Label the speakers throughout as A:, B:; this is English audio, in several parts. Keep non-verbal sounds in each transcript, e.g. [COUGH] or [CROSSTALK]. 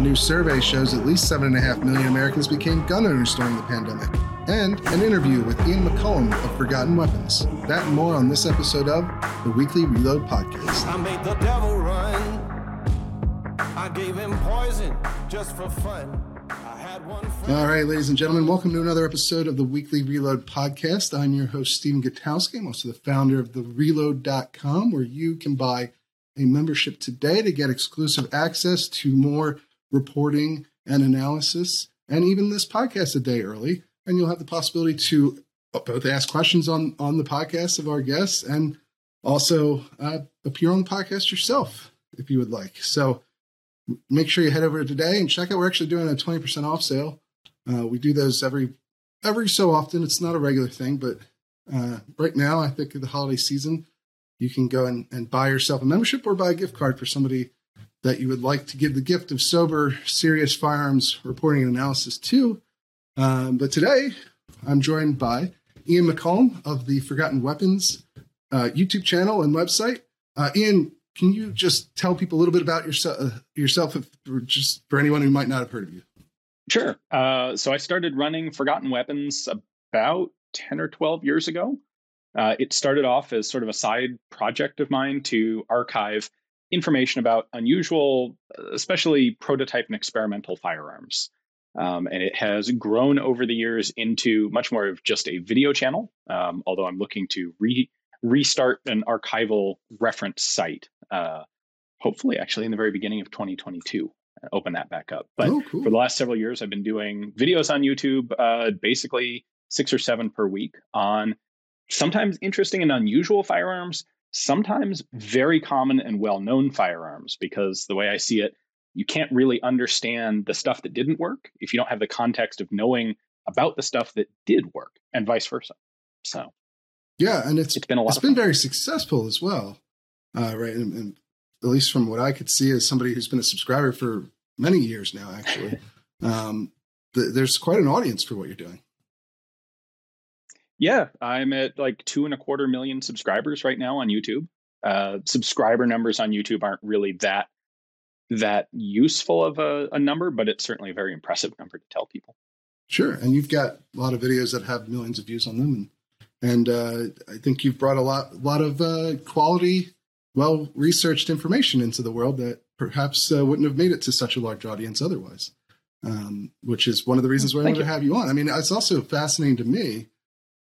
A: A new survey shows at least 7.5 million Americans became gun owners during the pandemic. And an interview with Ian McCollum of Forgotten Weapons. That and more on this episode of the Weekly Reload Podcast.
B: I made the devil run. I gave him poison just for fun. I had one friend.
A: All right, ladies and gentlemen, welcome to another episode of the Weekly Reload Podcast. I'm your host, Stephen Gutowski. I'm also the founder of the reload.com, where you can buy a membership today to get exclusive access to more reporting and analysis, and even this podcast a day early. And you'll have the possibility to both ask questions on, on the podcast of our guests and also uh, appear on the podcast yourself if you would like. So make sure you head over today and check out. We're actually doing a 20% off sale. Uh, we do those every every so often. It's not a regular thing, but uh, right now, I think of the holiday season, you can go and, and buy yourself a membership or buy a gift card for somebody that you would like to give the gift of sober, serious firearms reporting and analysis to. Um, but today, I'm joined by Ian McCollum of the Forgotten Weapons uh, YouTube channel and website. Uh, Ian, can you just tell people a little bit about yourself, uh, yourself, if, just for anyone who might not have heard of you?
C: Sure. Uh, so I started running Forgotten Weapons about 10 or 12 years ago. Uh, it started off as sort of a side project of mine to archive information about unusual, especially prototype and experimental firearms. Um, and it has grown over the years into much more of just a video channel, um, although I'm looking to re- restart an archival reference site, uh, hopefully, actually, in the very beginning of 2022. uh, Open that back up. But
A: Oh, cool.
C: for the last several years, I've been doing videos on YouTube, uh, basically six or seven per week on sometimes interesting and unusual firearms, sometimes very common and well known firearms, because the way I see it, you can't really understand the stuff that didn't work if you don't have the context of knowing about the stuff that did work and vice versa. So
A: Yeah, and it's
C: it's been a lot
A: it's been
C: fun.
A: very successful as well, uh, right? And, and at least from what I could see, as somebody who's been a subscriber for many years now, actually, [LAUGHS] um, th- there's quite an audience for what you're doing.
C: Yeah, I'm at like two and a quarter million subscribers right now on YouTube. Uh, subscriber numbers on YouTube aren't really that that useful of a, a number, but it's certainly a very impressive number to tell people.
A: Sure, and you've got a lot of videos that have millions of views on them, and and uh, I think you've brought a lot lot of uh, quality, well researched information into the world that perhaps uh, wouldn't have made it to such a large audience otherwise. Um, which is one of the reasons why I wanted to have you on. I mean, it's also fascinating to me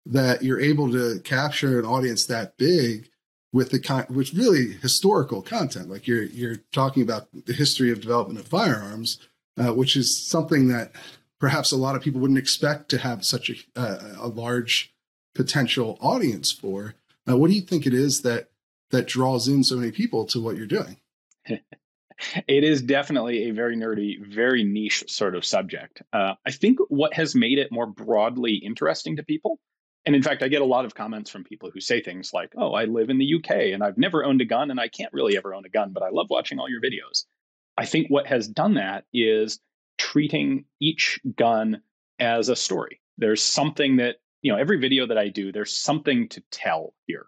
A: that you're able to capture an audience that big with the con- which really historical content. Like you're you're talking about the history of development of firearms, uh, which is something that perhaps a lot of people wouldn't expect to have such a uh, a large potential audience for. Uh, what do you think it is that that draws in so many people to what you're doing? [LAUGHS]
C: It is definitely a very nerdy, very niche sort of subject. Uh, I think what has made it more broadly interesting to people, and in fact, I get a lot of comments from people who say things like, Oh, I live in the UK and I've never owned a gun and I can't really ever own a gun, but I love watching all your videos. I think what has done that is treating each gun as a story. There's something that, you know, every video that I do, there's something to tell here.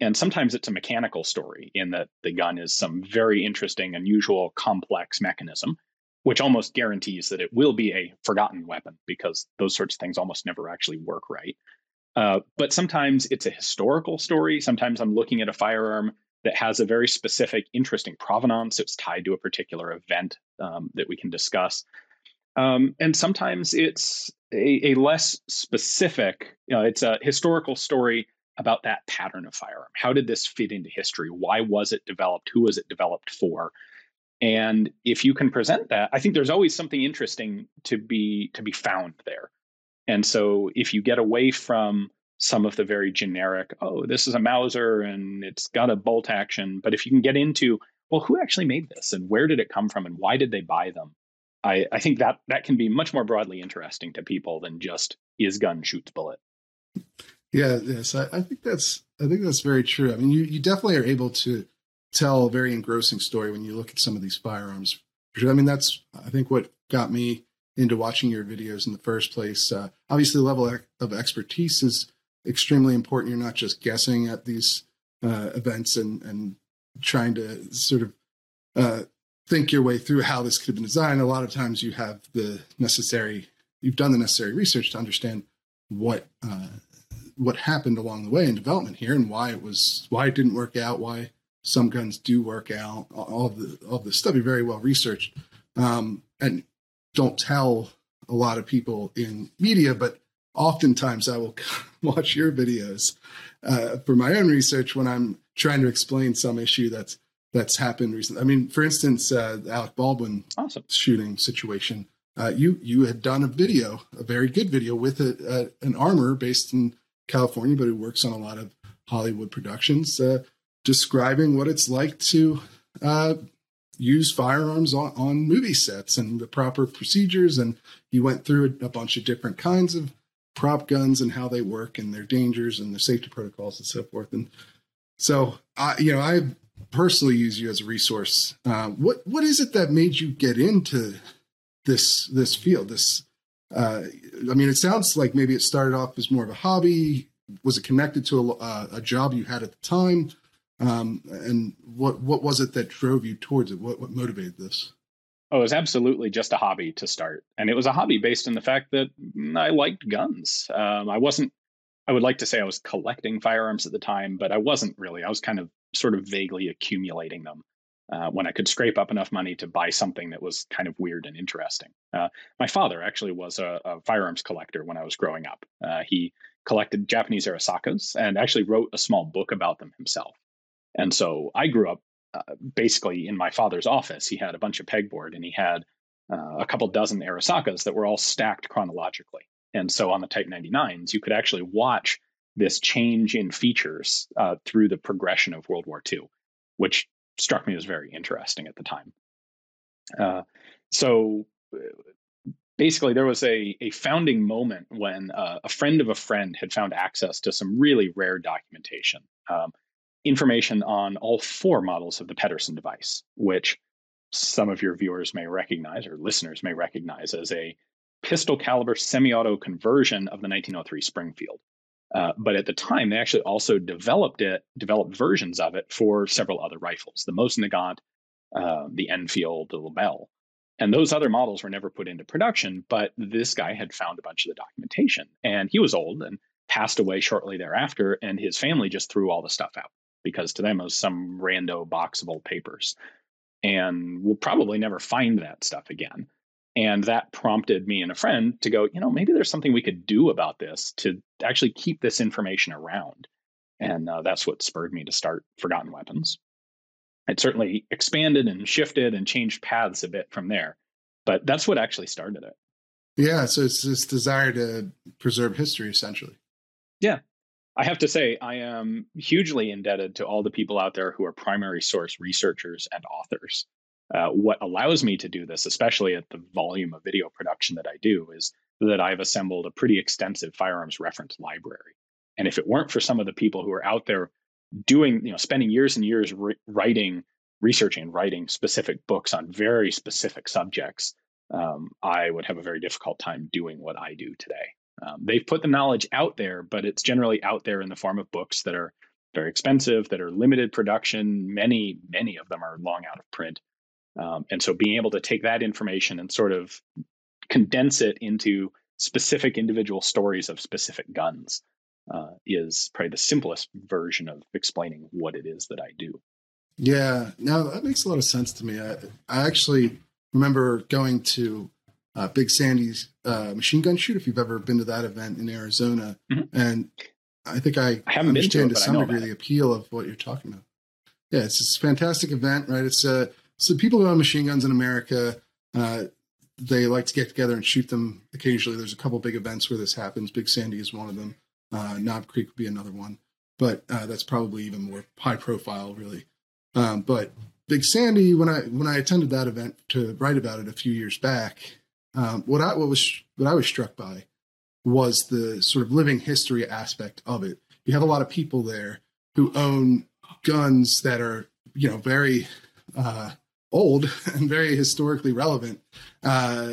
C: And sometimes it's a mechanical story in that the gun is some very interesting, unusual, complex mechanism, which almost guarantees that it will be a forgotten weapon because those sorts of things almost never actually work right. Uh, but sometimes it's a historical story. Sometimes I'm looking at a firearm that has a very specific, interesting provenance. It's tied to a particular event um, that we can discuss. Um, and sometimes it's a, a less specific, you know, it's a historical story about that pattern of firearm. How did this fit into history? Why was it developed? Who was it developed for? And if you can present that, I think there's always something interesting to be to be found there. And so if you get away from some of the very generic, oh, this is a Mauser and it's got a bolt action, but if you can get into, well, who actually made this and where did it come from and why did they buy them? I, I think that that can be much more broadly interesting to people than just is gun shoots bullet.
A: Yeah, yes, I, I think that's I think that's very true. I mean, you, you definitely are able to tell a very engrossing story when you look at some of these firearms. I mean, that's I think what got me into watching your videos in the first place. Uh, obviously, the level of expertise is extremely important. You're not just guessing at these uh, events and and trying to sort of uh, think your way through how this could have been designed. A lot of times you have the necessary, you've done the necessary research to understand what uh, what happened along the way in development here and why it was why it didn't work out, why some guns do work out, all the all the stuff. You're very well researched, um, and don't tell a lot of people in media, but oftentimes I will [LAUGHS] watch your videos uh, for my own research when I'm trying to explain some issue that's that's happened recently. I mean, for instance, uh, Alec Baldwin
C: awesome.
A: shooting situation. Uh, you you had done a video, a very good video with a, a, an armor based in California, but who works on a lot of Hollywood productions, uh, describing what it's like to uh, use firearms on, on movie sets and the proper procedures. And you went through a, a bunch of different kinds of prop guns and how they work and their dangers and their safety protocols and so forth. And so, I, you know, I personally use you as a resource. Uh, what what is it that made you get into this this field? This, uh, I mean, it sounds like maybe it started off as more of a hobby. Was it connected to a, uh, a job you had at the time? Um, and what what was it that drove you towards it? What what motivated this?
C: Oh, it was absolutely just a hobby to start, and it was a hobby based on the fact that I liked guns. Um, I wasn't. I would like to say I was collecting firearms at the time, but I wasn't really. I was kind of sort of vaguely accumulating them uh, when I could scrape up enough money to buy something that was kind of weird and interesting. Uh, my father actually was a, a, firearms collector when I was growing up. Uh, he collected Japanese Arisakas and actually wrote a small book about them himself. And so I grew up uh, basically in my father's office. He had a bunch of pegboard and he had uh, a couple dozen Arisakas that were all stacked chronologically. And so on the Type 99s, you could actually watch this change in features uh, through the progression of World War II, which struck me as very interesting at the time. Uh, so basically, there was a, a founding moment when uh, a friend of a friend had found access to some really rare documentation. Um, information on all four models of the Pedersen device, which some of your viewers may recognize or listeners may recognize as a pistol caliber semi-auto conversion of the 1903 Springfield. Uh, but at the time, they actually also developed it, developed versions of it for several other rifles, the Mosin Nagant, uh, the Enfield, the Lebel. And those other models were never put into production, but this guy had found a bunch of the documentation. And he was old and passed away shortly thereafter, and his family just threw all the stuff out because to them it was some rando box of old papers. And we'll probably never find that stuff again. And that prompted me and a friend to go, you know, maybe there's something we could do about this to actually keep this information around. And uh, that's what spurred me to start Forgotten Weapons. It certainly expanded and shifted and changed paths a bit from there. But that's what actually started it.
A: Yeah. So it's this desire to preserve history, essentially.
C: Yeah. I have to say, I am hugely indebted to all the people out there who are primary source researchers and authors. Uh, what allows me to do this, especially at the volume of video production that I do, is that I've assembled a pretty extensive firearms reference library. And if it weren't for some of the people who are out there doing, you know, spending years and years re- writing, researching, writing specific books on very specific subjects, um, I would have a very difficult time doing what I do today. Um, they've put the knowledge out there, but it's generally out there in the form of books that are very expensive, that are limited production. Many, many of them are long out of print. Um, and so being able to take that information and sort of condense it into specific individual stories of specific guns uh, is probably the simplest version of explaining what it is that I do.
A: Yeah, no, that makes a lot of sense to me. I, I actually remember going to uh, Big Sandy's uh, machine gun shoot. If you've ever been to that event in Arizona, mm-hmm. and I think I,
C: I haven't understand to,
A: it, to some degree the appeal of what you're talking about. Yeah, it's, it's a fantastic event, right? It's uh, so people who own machine guns in America, uh, they like to get together and shoot them occasionally. There's a couple big events where this happens. Big Sandy is one of them. Uh, Knob Creek would be another one, but uh, that's probably even more high profile, really. Um, but Big Sandy, when I when I attended that event to write about it a few years back, um, what I what was what I was struck by was the sort of living history aspect of it. You have a lot of people there who own guns that are you know very uh, old [LAUGHS] and very historically relevant, uh,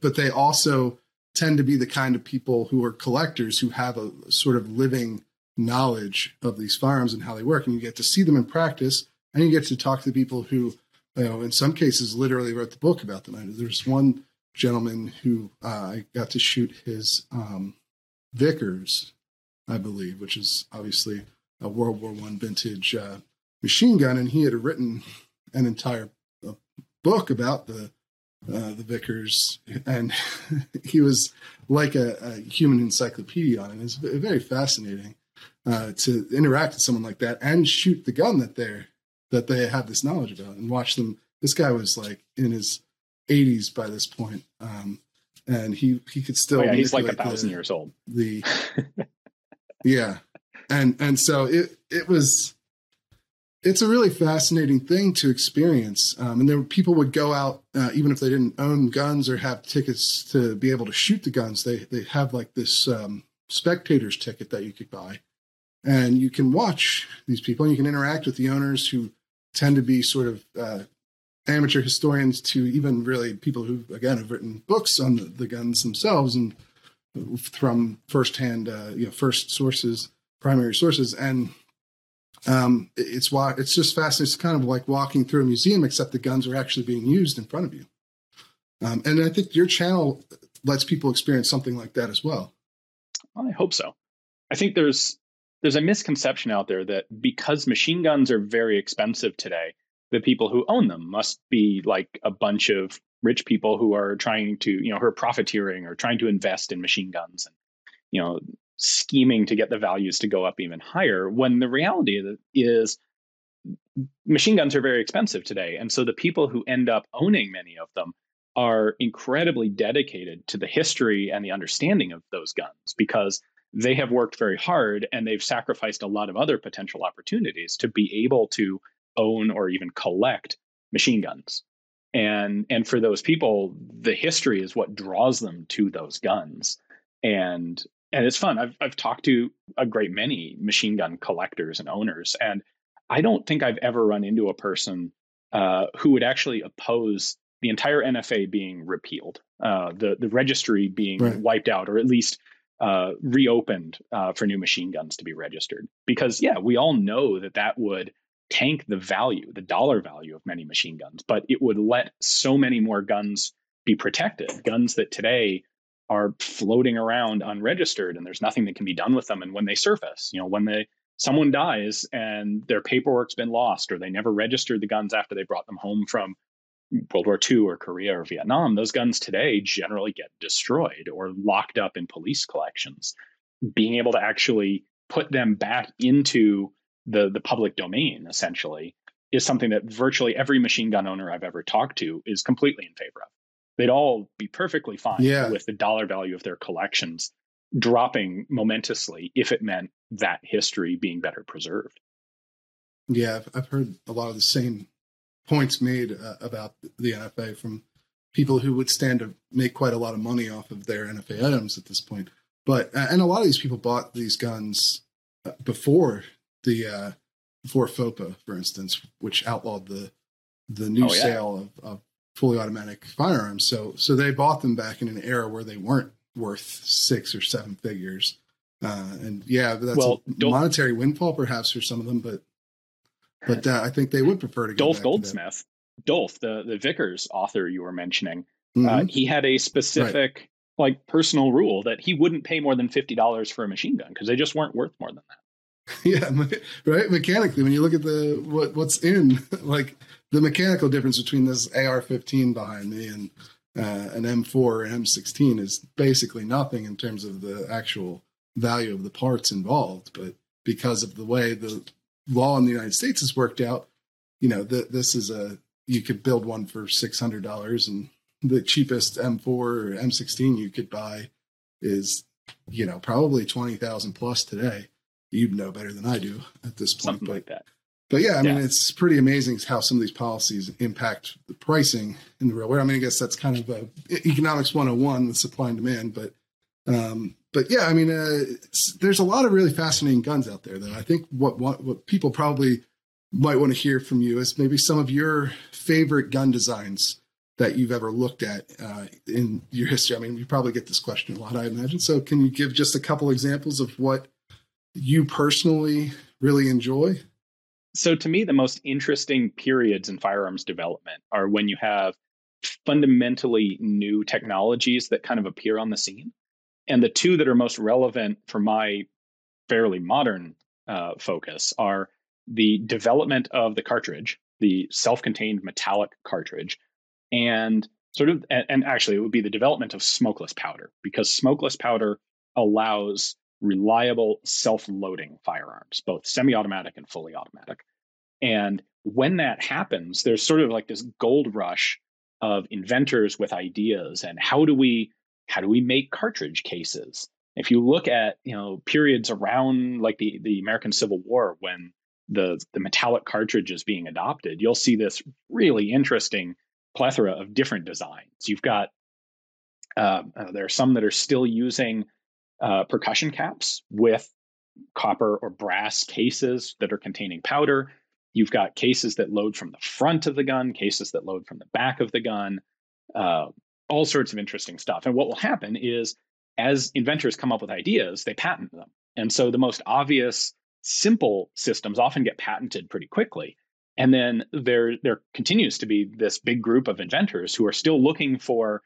A: but they also tend to be the kind of people who are collectors who have a sort of living knowledge of these firearms and how they work, and you get to see them in practice, and you get to talk to people who you know, in some cases, literally wrote the book about them. There's one gentleman who uh, I got to shoot his um, Vickers, I believe, which is obviously a World War One vintage uh, machine gun, and he had written an entire uh, book about the uh, the Vickers, and [LAUGHS] he was like a, a, human encyclopedia on it. It's very fascinating uh, to interact with someone like that and shoot the gun that they're that they have this knowledge about and watch them. This guy was like in his 80s by this point, um, and he he could still.
C: Oh, yeah, he's like a thousand the, years old.
A: The [LAUGHS] yeah, and and so it it was. It's a really fascinating thing to experience, um, and there were people would go out uh, even if they didn't own guns or have tickets to be able to shoot the guns. They they have like this um, spectator's ticket that you could buy, and you can watch these people and you can interact with the owners who tend to be sort of uh, amateur historians to even really people who again have written books on the, the guns themselves and from firsthand uh, you know first sources primary sources. And um, it's why it's just fascinating. It's kind of like walking through a museum except the guns are actually being used in front of you. Um, and i think your channel lets people experience something like that as well
C: i hope so. I think there's there's a misconception out there that because machine guns are very expensive today the people who own them must be like a bunch of rich people who are trying to, you know, who are profiteering or trying to invest in machine guns and, you know, scheming to get the values to go up even higher. When the reality is machine guns are very expensive today. And so the people who end up owning many of them are incredibly dedicated to the history and the understanding of those guns because they have worked very hard and they've sacrificed a lot of other potential opportunities to be able to own or even collect machine guns. And and for those people, the history is what draws them to those guns. And and it's fun. I've I've talked to a great many machine gun collectors and owners, and I don't think I've ever run into a person uh, who would actually oppose the entire NFA being repealed, uh, the the registry being right. wiped out, or at least uh, reopened uh, for new machine guns to be registered. Because yeah, we all know that that would tank the value, the dollar value of many machine guns, but it would let so many more guns be protected. Guns that today are floating around unregistered and there's nothing that can be done with them. And when they surface, you know, when they someone dies and their paperwork's been lost or they never registered the guns after they brought them home from World War II or Korea or Vietnam, those guns today generally get destroyed or locked up in police collections. Being able to actually put them back into the the public domain essentially is something that virtually every machine gun owner I've ever talked to is completely in favor of. They'd all be perfectly fine yeah. with the dollar value of their collections dropping momentously if it meant that history being better preserved.
A: Yeah, I've, I've heard a lot of the same points made uh, about the NFA from people who would stand to make quite a lot of money off of their NFA items at this point. But and a lot of these people bought these guns uh, before the uh, for FOPA, for instance, which outlawed the the new oh, yeah. sale of, of, fully automatic firearms. So so they bought them back in an era where they weren't worth six or seven figures. Uh, and yeah, that's well, a monetary windfall perhaps for some of them, but but uh, I think they would prefer to go
C: Dolph Goldsmith, Dolph, the the Vickers author you were mentioning, uh, mm-hmm. uh, he had a specific right. like personal rule that he wouldn't pay more than fifty dollars for a machine gun because they just weren't worth more than that. [LAUGHS]
A: yeah, right. Mechanically, when you look at the what what's in, [LAUGHS] like the mechanical difference between this AR-15 behind me and uh, an M4 or M16 is basically nothing in terms of the actual value of the parts involved. But because of the way the law in the United States has worked out, you know, the, this is a you could build one for six hundred dollars, and the cheapest M4 or M16 you could buy is, you know, probably twenty thousand plus today you'd know better than I do at this point.
C: Something
A: but,
C: like that.
A: But yeah, I mean, it's pretty amazing how some of these policies impact the pricing in the real world. I mean, I guess that's kind of a economics 101 with supply and demand, but um, but yeah, I mean, uh, there's a lot of really fascinating guns out there. Though I think what, what what people probably might want to hear from you is maybe some of your favorite gun designs that you've ever looked at uh, in your history. I mean, you probably get this question a lot, I imagine. So, can you give just a couple examples of what you personally really enjoy?
C: so to me, the most interesting periods in firearms development are when you have fundamentally new technologies that kind of appear on the scene. And the two that are most relevant for my fairly modern uh, focus are the development of the cartridge, the self contained metallic cartridge, and sort of, and actually, it would be the development of smokeless powder because smokeless powder allows reliable self loading firearms, both semi automatic and fully automatic. And when that happens, there's sort of like this gold rush of inventors with ideas and how do we how do we make cartridge cases if you look at you know periods around like the the american civil war when the the metallic cartridge is being adopted you'll see this really interesting plethora of different designs you've got uh, uh, there are some that are still using uh, percussion caps with copper or brass cases that are containing powder You've got cases that load from the front of the gun, cases that load from the back of the gun, uh, all sorts of interesting stuff. And what will happen is, as inventors come up with ideas, they patent them. And so the most obvious, simple systems often get patented pretty quickly. And then there, there continues to be this big group of inventors who are still looking for,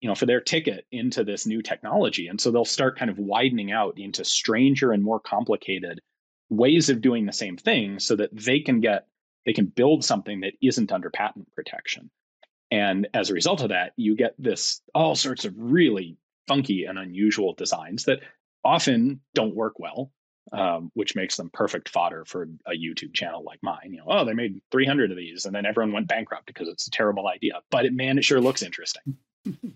C: you know, for their ticket into this new technology. And so they'll start kind of widening out into stranger and more complicated ways of doing the same thing so that they can get they can build something that isn't under patent protection. And as a result of that you get this all sorts of really funky and unusual designs that often don't work well um, which makes them perfect fodder for a youtube channel like mine. You know oh they made 300 of these and then everyone went bankrupt because it's a terrible idea but it, man it sure looks interesting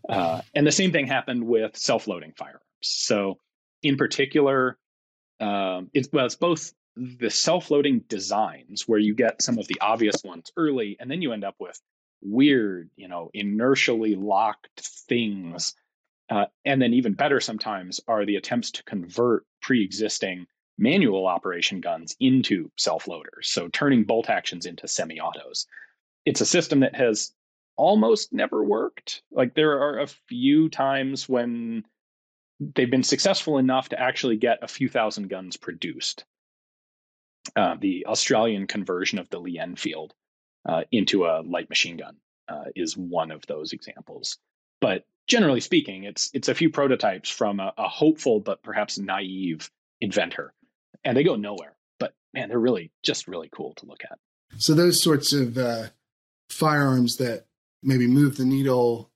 C: uh, and the same thing happened with self-loading firearms so in particular um, it's well, it's both the self-loading designs where you get some of the obvious ones early, and then you end up with weird, you know, inertially locked things. Uh, and then even better sometimes are the attempts to convert pre-existing manual operation guns into self-loaders. So turning bolt actions into semi-autos. It's a system that has almost never worked. Like there are a few times when they've been successful enough to actually get a few thousand guns produced. Uh, the Australian conversion of the Lee Enfield uh, into a light machine gun uh, is one of those examples. But generally speaking, it's it's a few prototypes from a, a, hopeful but perhaps naive inventor, and they go nowhere. But man, they're really just really cool to look at.
A: So those sorts of uh, firearms that maybe move the needle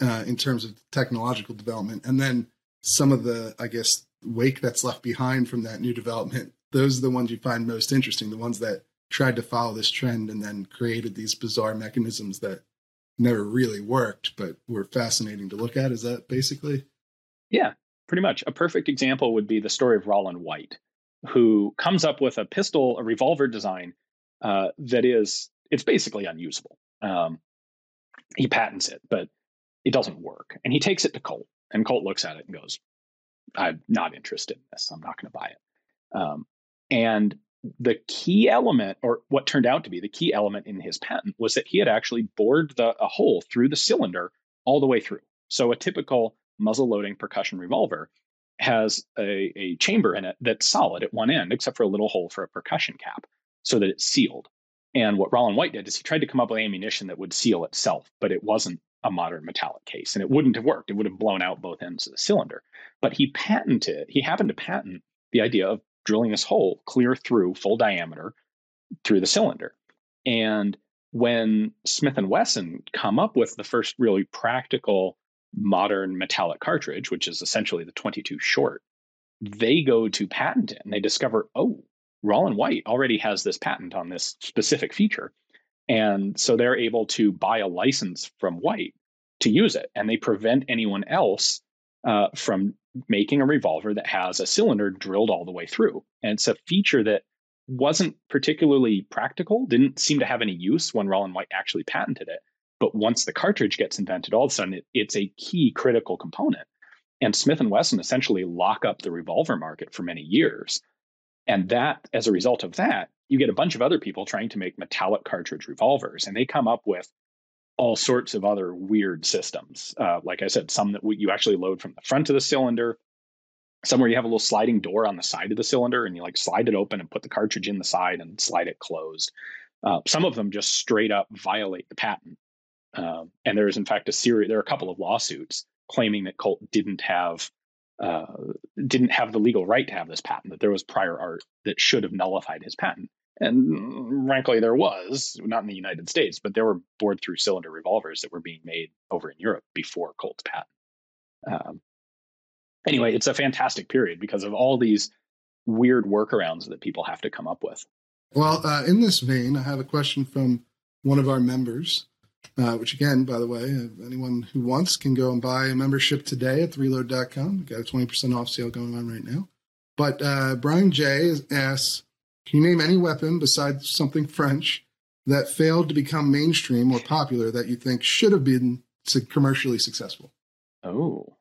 A: uh, in terms of technological development, and then some of the, I guess, wake that's left behind from that new development, those are the ones you find most interesting, the ones that tried to follow this trend and then created these bizarre mechanisms that never really worked, but were fascinating to look at. Is that basically?
C: Yeah, pretty much. A perfect example would be the story of Rollin White, who comes up with a pistol, a revolver design uh, that is, it's basically unusable. Um, he patents it, but it doesn't work. And he takes it to Colt and Colt looks at it and goes, I'm not interested in this. I'm not going to buy it. Um, and the key element, or what turned out to be the key element in his patent, was that he had actually bored the, a hole through the cylinder all the way through. So a typical muzzle loading percussion revolver has a, a chamber in it that's solid at one end, except for a little hole for a percussion cap so that it's sealed. And what Rollin White did is he tried to come up with ammunition that would seal itself, but it wasn't a modern metallic case, and it wouldn't have worked. It would have blown out both ends of the cylinder. But he patented, he happened to patent the idea of drilling this hole clear through full diameter through the cylinder. And when Smith and Wesson come up with the first really practical modern metallic cartridge, which is essentially the 22 short, they go to patent it and they discover, oh, Rollin White already has this patent on this specific feature. And so they're able to buy a license from White to use it, and they prevent anyone else uh, from making a revolver that has a cylinder drilled all the way through. And it's a feature that wasn't particularly practical, didn't seem to have any use when Rollin White actually patented it. But once the cartridge gets invented, all of a sudden it, it's a key critical component. And Smith and Wesson essentially lock up the revolver market for many years. And that, as a result of that, you get a bunch of other people trying to make metallic cartridge revolvers, and they come up with all sorts of other weird systems. Uh, like I said, some that you actually load from the front of the cylinder, somewhere you have a little sliding door on the side of the cylinder and you like slide it open and put the cartridge in the side and slide it closed. Uh, some of them just straight up violate the patent. Um, and there is, in fact, a series. There are a couple of lawsuits claiming that Colt didn't have uh, didn't have the legal right to have this patent. That there was prior art that should have nullified his patent. And frankly, there was not in the United States, but there were bored through cylinder revolvers that were being made over in Europe before Colt's patent. Um, anyway, it's a fantastic period because of all these weird workarounds that people have to come up with.
A: Well, uh, in this vein, I have a question from one of our members, uh, which again, by the way, uh, anyone who wants can go and buy a membership today at reload.com. We've got a 20% off sale going on right now. But uh, Brian J asks, can you name any weapon besides something French that failed to become mainstream or popular that you think should have been commercially successful?
C: Oh,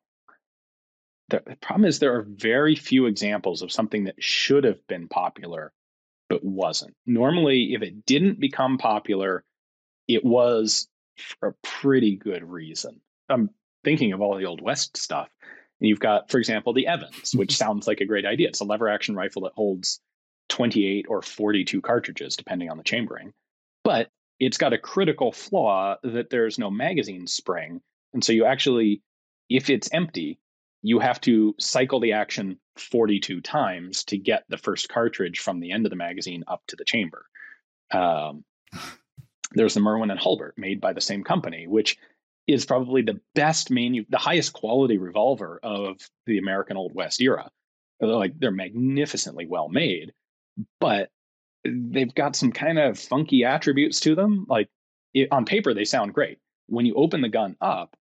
C: the problem is there are very few examples of something that should have been popular but wasn't. Normally, if it didn't become popular, it was for a pretty good reason. I'm thinking of all the old West stuff. And you've got, for example, the Evans, which [LAUGHS] sounds like a great idea. It's a lever action rifle that holds 28 or 42 cartridges, depending on the chambering. But it's got a critical flaw that there's no magazine spring. And so you actually, if it's empty, you have to cycle the action 42 times to get the first cartridge from the end of the magazine up to the chamber. Um, [LAUGHS] there's the Merwin and Hulbert made by the same company, which is probably the best manu- the highest quality revolver of the American Old West era. Like they're magnificently well made, but they've got some kind of funky attributes to them. Like it, on paper, they sound great. When you open the gun up,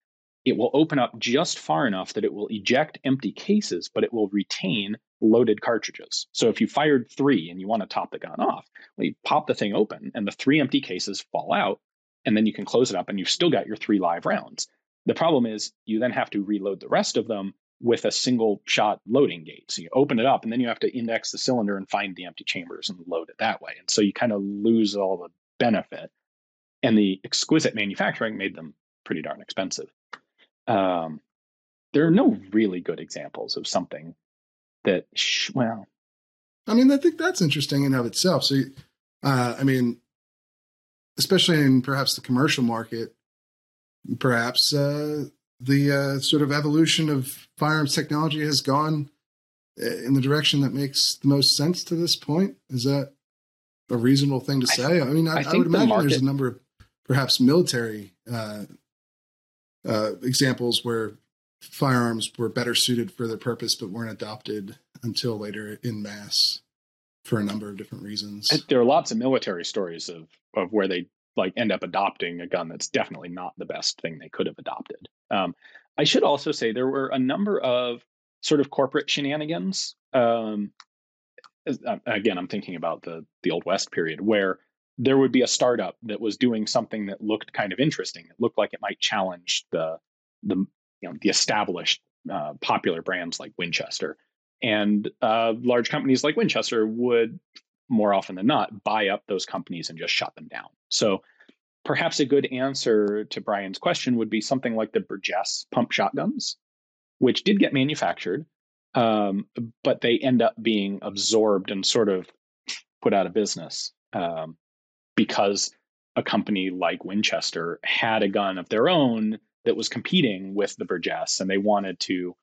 C: it will open up just far enough that it will eject empty cases, but it will retain loaded cartridges. So if you fired three and you want to top the gun off, well, you pop the thing open and the three empty cases fall out, and then you can close it up and you've still got your three live rounds. The problem is you then have to reload the rest of them with a single shot loading gate. So you open it up and then you have to index the cylinder and find the empty chambers and load it that way. And so you kind of lose all the benefit. And the exquisite manufacturing made them pretty darn expensive um, there are no really good examples of something that sh- well
A: i mean i think that's interesting in of itself. So uh, i mean especially in perhaps the commercial market perhaps uh, the uh, sort of evolution of firearms technology has gone uh, in the direction that makes the most sense to this point. Is that a reasonable thing to say? I, I mean I, I, I would imagine market, there's a number of perhaps military uh, examples where firearms were better suited for their purpose but weren't adopted until later in mass for a number of different reasons.
C: There are lots of military stories of of where they like end up adopting a gun that's definitely not the best thing they could have adopted. Um, I should also say there were a number of sort of corporate shenanigans. Um, uh, again, I'm thinking about the the old west period where there would be a startup that was doing something that looked kind of interesting. It looked like it might challenge the the you know the established uh, popular brands like Winchester, and uh, large companies like Winchester would more often than not buy up those companies and just shut them down. So perhaps a good answer to Brian's question would be something like the Burgess pump shotguns, which did get manufactured, um, but they end up being absorbed and sort of put out of business. Um, because a company like Winchester had a gun of their own that was competing with the Burgess, and they wanted to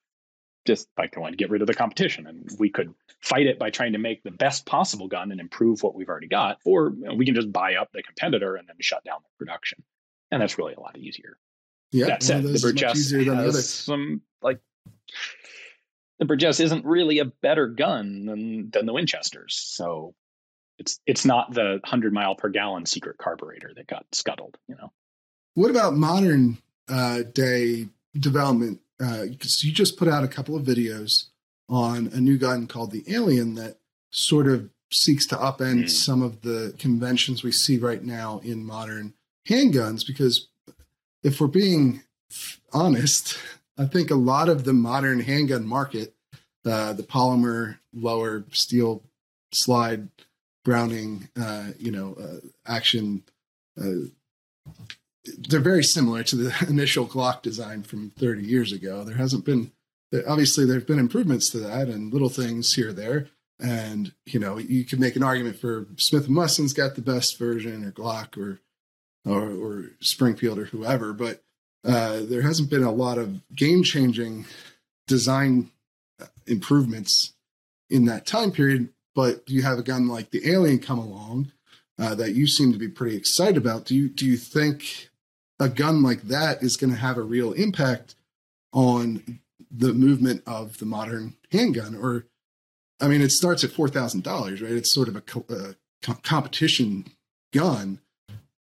C: just like they wanted to get rid of the competition, and we could fight it by trying to make the best possible gun and improve what we've already got, or you know, we can just buy up the competitor and then shut down the production, and that's really a lot easier.
A: Yeah,
C: that said, the Burgess has some like the Burgess isn't really a better gun than than the Winchesters, so it's it's not the hundred mile per gallon secret carburetor that got scuttled. You know.
A: What about modern uh, day development? Uh, you just put out a couple of videos on a new gun called the Alien that sort of seeks to upend mm. some of the conventions we see right now in modern handguns. Because if we're being honest, I think a lot of the modern handgun market, uh, the polymer lower steel slide Browning, uh, you know, uh, action. Uh, they're very similar to the [LAUGHS] initial Glock design from 30 years ago. There hasn't been obviously there have been improvements to that and little things here there. And you know, you could make an argument for Smith and Wesson's got the best version, or Glock, or or, or Springfield, or whoever. But uh, there hasn't been a lot of game changing design uh, improvements in that time period. But you have a gun like the Alien come along uh, that you seem to be pretty excited about. Do you do you think a gun like that is going to have a real impact on the movement of the modern handgun? Or, I mean, it starts at four thousand dollars, right? It's sort of a, co- a co- competition gun.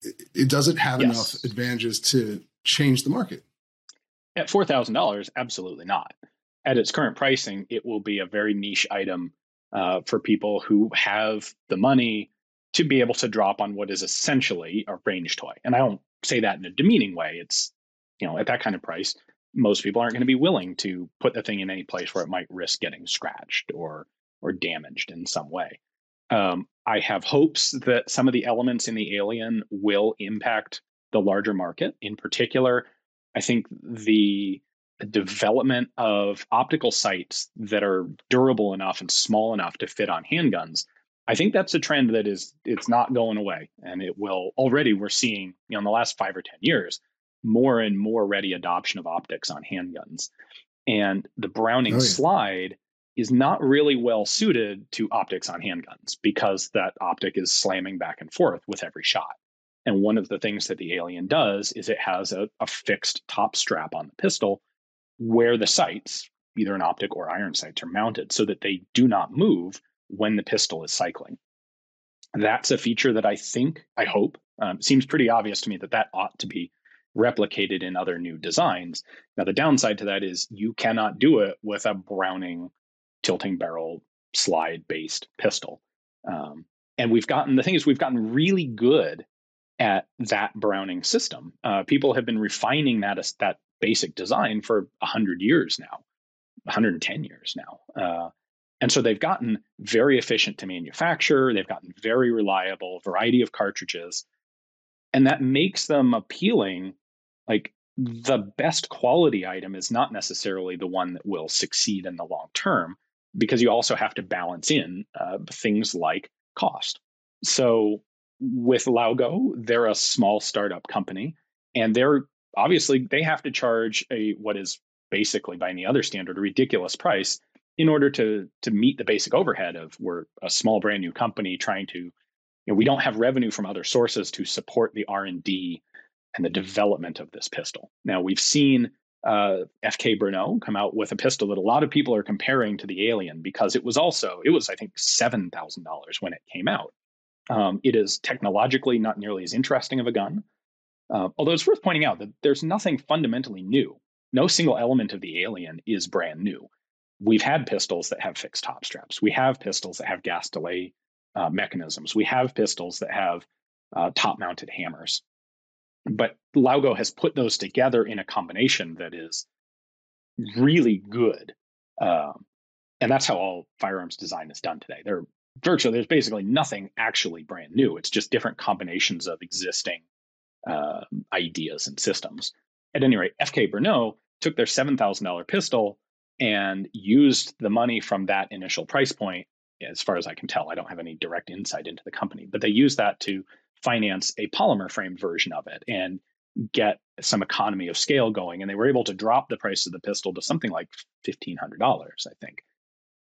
A: It, it doesn't have yes. enough advantages to change the market.
C: At four thousand dollars, absolutely not. At its current pricing, it will be a very niche item uh, for people who have the money to be able to drop on what is essentially a range toy. And I don't say that in a demeaning way. It's, you know, at that kind of price, most people aren't going to be willing to put the thing in any place where it might risk getting scratched or or damaged in some way. Um, I have hopes that some of the elements in the Alien will impact the larger market. In particular, I think the development of optical sights that are durable enough and small enough to fit on handguns I think that's a trend that is it's not going away, and it will already. We're seeing you know in the last five or ten years more and more ready adoption of optics on handguns, and the Browning oh, yeah. slide is not really well suited to optics on handguns because that optic is slamming back and forth with every shot. And one of the things that the Alien does is it has a, a fixed top strap on the pistol where the sights, either an optic or iron sights, are mounted so that they do not move when the pistol is cycling. That's a feature that I think, I hope, um, seems pretty obvious to me that that ought to be replicated in other new designs. Now, the downside to that is you cannot do it with a Browning tilting barrel slide based pistol. Um, and we've gotten, the thing is, we've gotten really good at that Browning system. Uh, people have been refining that, that basic design for 100 years now, 110 years now. Uh, and so they've gotten very efficient to manufacture, they've gotten very reliable, variety of cartridges. And that makes them appealing. Like the best quality item is not necessarily the one that will succeed in the long term, because you also have to balance in uh, things like cost. So with Laugo, they're a small startup company, and they're obviously they have to charge a what is basically by any other standard a ridiculous price in order to to meet the basic overhead of we're a small brand new company trying to you know we don't have revenue from other sources to support the r&d and the development of this pistol. Now we've seen uh, fk Brno come out with a pistol that a lot of people are comparing to the alien because it was also it was i think $7000 when it came out um, it is technologically not nearly as interesting of a gun uh, although it's worth pointing out that there's nothing fundamentally new no single element of the alien is brand new we've had pistols that have fixed top straps. We have pistols that have gas delay uh, mechanisms. We have pistols that have uh, top mounted hammers. But Laugo has put those together in a combination that is really good. Um, and that's how all firearms design is done today. There virtually there's basically nothing actually brand new. It's just different combinations of existing uh, ideas and systems. At any rate, FK Brno took their seven thousand dollar pistol and used the money from that initial price point as far as i can tell i don't have any direct insight into the company but they used that to finance a polymer framed version of it and get some economy of scale going and they were able to drop the price of the pistol to something like $1500 i think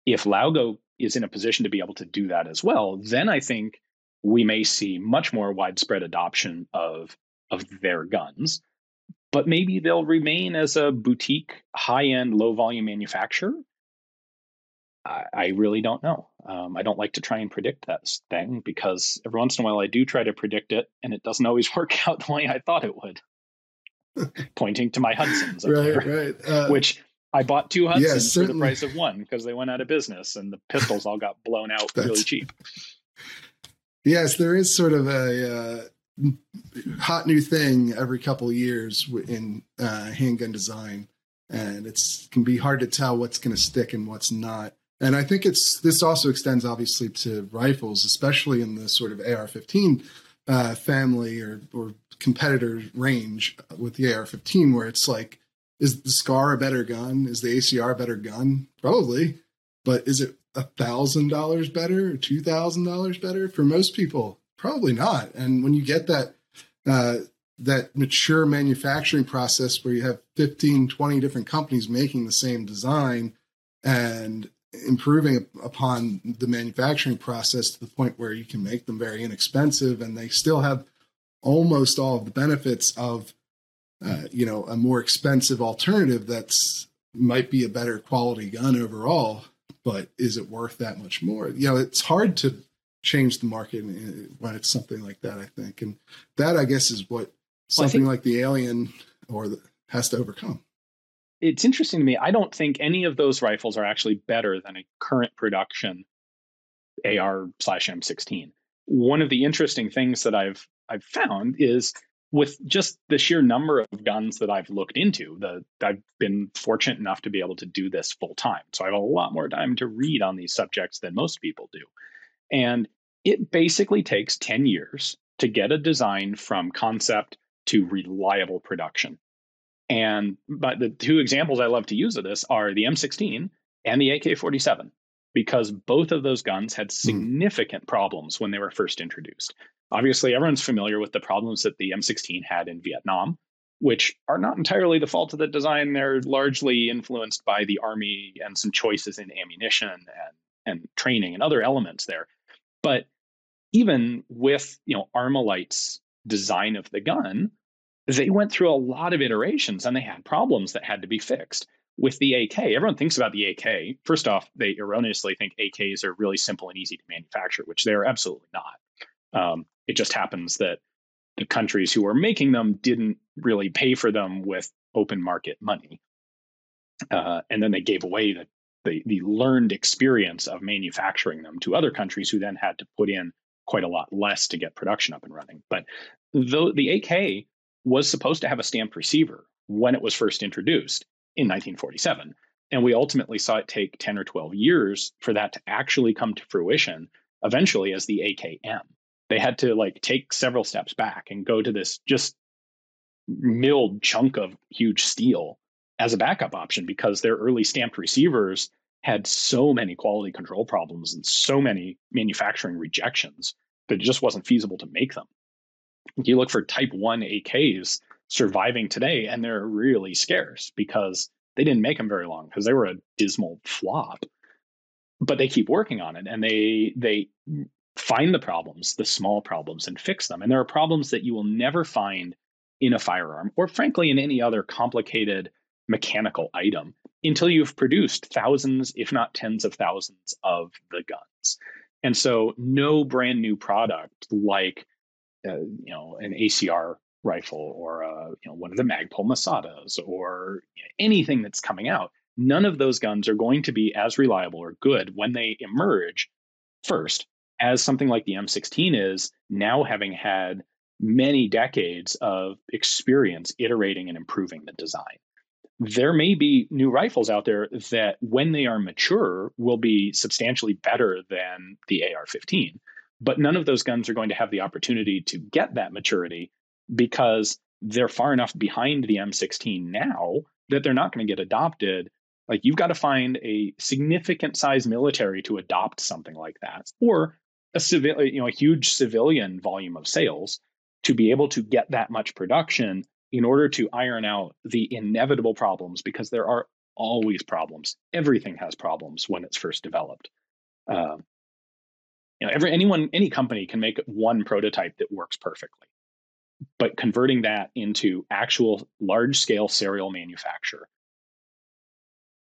C: if laugo is in a position to be able to do that as well then i think we may see much more widespread adoption of of their guns but maybe they'll remain as a boutique, high end, low volume manufacturer. I, I really don't know. Um, I don't like to try and predict that thing because every once in a while I do try to predict it and it doesn't always [LAUGHS] work out the way I thought it would. [LAUGHS] Pointing to my Hudsons,
A: right, there, right.
C: Uh, [LAUGHS] which I bought two Hudsons for the price of one because they went out of business and the pistols all got blown out [LAUGHS] really cheap.
A: Yes, there is sort of a uh, hot new thing every couple of years in uh, handgun design, and it's can be hard to tell what's going to stick and what's not. And I think it's this also extends obviously to rifles, especially in the sort of AR-15 uh, family or or competitor range with the AR-15, where it's like is the Scar a better gun? Is the ACR a better gun? Probably, but is it a thousand dollars better or two thousand dollars better for most people? Probably not. And when you get that uh, that mature manufacturing process where you have 15, 20 different companies making the same design and improving upon the manufacturing process to the point where you can make them very inexpensive and they still have almost all of the benefits of uh, you know a more expensive alternative that's might be a better quality gun overall but is it worth that much more? You know it's hard to change the market when it's something like that i think. And that i guess is what something well, like the alien or the, has to overcome.
C: It's interesting to me. I don't think any of those rifles are actually better than a current production ar slash m16 one of the interesting things that i've i've found is with just the sheer number of guns that I've looked into, the I've been fortunate enough to be able to do this full time. So I have a lot more time to read on these subjects than most people do. And it basically takes 10 years to get a design from concept to reliable production. And but the two examples I love to use of this are the M16 and the AK-47 because both of those guns had hmm. significant mm. problems when they were first introduced. Obviously, everyone's familiar with the problems that the M16 had in Vietnam, which are not entirely the fault of the design. They're largely influenced by the army and some choices in ammunition and, and training and other elements there. But even with you know Armalite's design of the gun, they went through a lot of iterations and they had problems that had to be fixed. With the AK, everyone thinks about the AK. First off, they erroneously think AKs are really simple and easy to manufacture, which they are absolutely not. Um, it just happens that the countries who were making them didn't really pay for them with open market money. Uh, and then they gave away the, the, the learned experience of manufacturing them to other countries who then had to put in quite a lot less to get production up and running. But though the AK was supposed to have a stamped receiver when it was first introduced in 1947, and we ultimately saw it take 10 or 12 years for that to actually come to fruition eventually as the AKM they had to like take several steps back and go to this just milled chunk of huge steel as a backup option because their early stamped receivers had so many quality control problems and so many manufacturing rejections that it just wasn't feasible to make them. If you look for type 1 AKs surviving today, and they're really scarce because they didn't make them very long because they were a dismal flop. But they keep working on it and they they find the problems, the small problems, and fix them. And there are problems that you will never find in a firearm or, frankly, in any other complicated mechanical item until you've produced thousands, if not tens of thousands, of the guns. And so, no brand new product like uh, you know an ACR rifle or uh, you know one of the Magpul Masadas or anything that's coming out, none of those guns are going to be as reliable or good when they emerge first as something like the M16 is, now having had many decades of experience iterating and improving the design. There may be new rifles out there that, when they are mature, will be substantially better than the AR 15. But none of those guns are going to have the opportunity to get that maturity because they're far enough behind the M16 now that they're not going to get adopted like you've got to find a significant size military to adopt something like that or a civil, you know, a huge civilian volume of sales to be able to get that much production in order to iron out the inevitable problems because there are always problems. Everything has problems when it's first developed. Uh, you know, every anyone, any company can make one prototype that works perfectly, but converting that into actual large-scale serial manufacture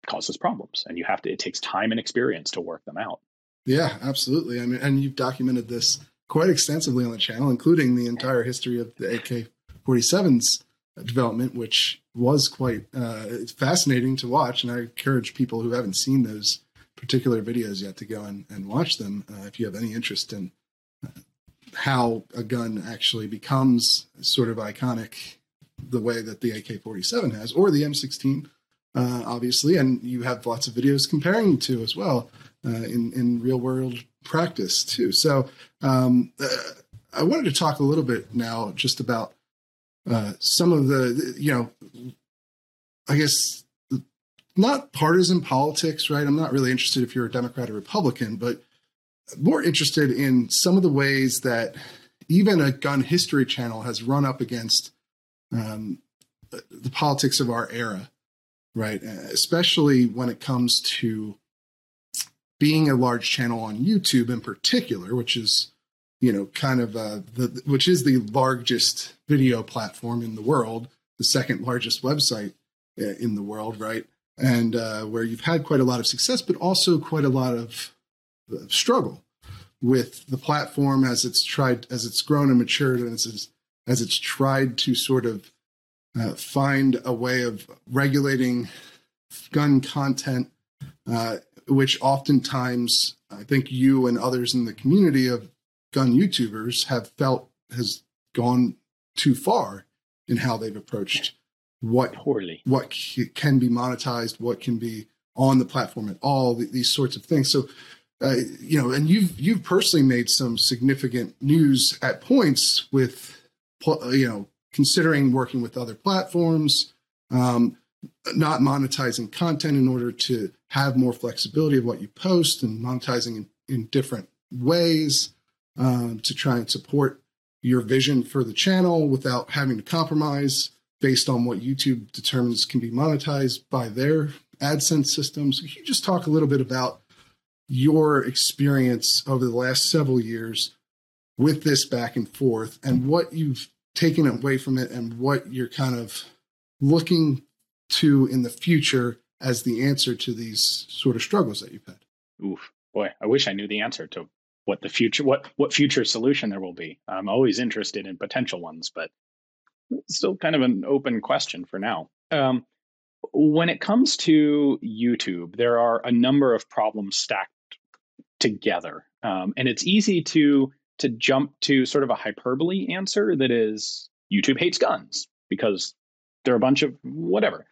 C: causes problems, and you have to. It takes time and experience to work them out.
A: Yeah, absolutely. I mean, and you've documented this quite extensively on the channel, including the entire history of the AK 47's development, which was quite uh, fascinating to watch. And I encourage people who haven't seen those particular videos yet to go and, and watch them uh, if you have any interest in how a gun actually becomes sort of iconic the way that the AK 47 has, or the M16, uh, obviously. And you have lots of videos comparing the two as well uh, in in real world practice too. So um, uh, I wanted to talk a little bit now just about uh, some of the you know I guess, not partisan politics, right? I'm not really interested if you're a Democrat or Republican, but more interested in some of the ways that even a gun history channel has run up against um, the politics of our era, right? Especially when it comes to being a large channel on YouTube in particular, which is you know kind of uh, the which is the largest video platform in the world, the second largest website uh, in the world, right? And uh, where you've had quite a lot of success, but also quite a lot of uh, struggle with the platform as it's tried as it's grown and matured and as as it's tried to sort of uh, find a way of regulating gun content, uh, which oftentimes I think you and others in the community of gun YouTubers have felt has gone too far in how they've approached what
C: poorly
A: what can be monetized, what can be on the platform at all, these sorts of things. So uh, you know, and you've you've personally made some significant news at points with, you know, considering working with other platforms, um, not monetizing content in order to have more flexibility of what you post and monetizing in, in different ways um, to try and support your vision for the channel without having to compromise based on what YouTube determines can be monetized by their AdSense systems. Can you just talk a little bit about your experience over the last several years with this back and forth and what you've taken away from it and what you're kind of looking to in the future as the answer to these sort of struggles that you've had.
C: Oof, boy, I wish I knew the answer to what the future what what future solution there will be. I'm always interested in potential ones, but still kind of an open question for now. Um, when it comes to YouTube, there are a number of problems stacked together. Um, and it's easy to to jump to sort of a hyperbole answer that is YouTube hates guns because they're a bunch of whatever.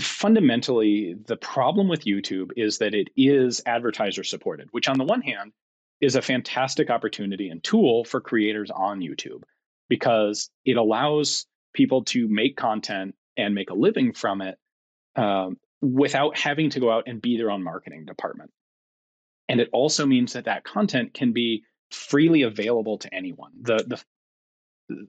C: Fundamentally, the problem with YouTube is that it is advertiser supported, which on the one hand is a fantastic opportunity and tool for creators on YouTube because it allows people to make content and make a living from it um, without having to go out and be their own marketing department. And it also means that that content can be freely available to anyone. The the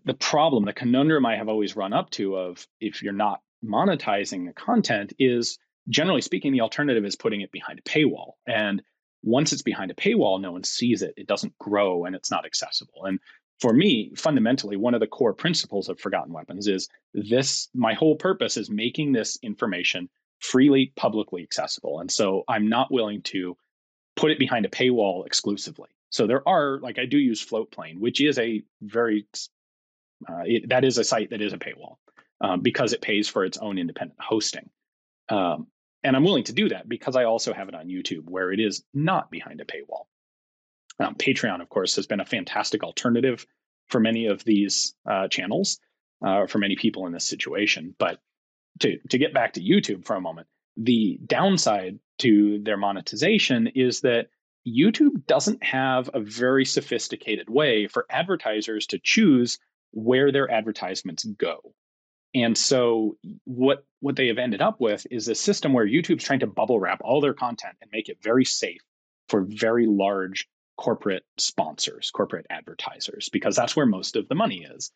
C: the problem, the conundrum I have always run up to of if you're not monetizing the content is generally speaking, the alternative is putting it behind a paywall. And once it's behind a paywall, no one sees it. It doesn't grow and it's not accessible. And for me, fundamentally, one of the core principles of Forgotten Weapons is this my whole purpose is making this information freely, publicly accessible. And so I'm not willing to put it behind a paywall exclusively. So there are like I do use Floatplane, which is a very uh, it, that is a site that is a paywall um, because it pays for its own independent hosting. Um, and I'm willing to do that because I also have it on YouTube where it is not behind a paywall. Um, Patreon, of course, has been a fantastic alternative for many of these uh, channels, uh, for many people in this situation. But to to get back to YouTube for a moment, the downside to their monetization is that YouTube doesn't have a very sophisticated way for advertisers to choose where their advertisements go. And so what what they have ended up with is a system where YouTube's trying to bubble wrap all their content and make it very safe for very large corporate sponsors, corporate advertisers, because that's where most of the money is.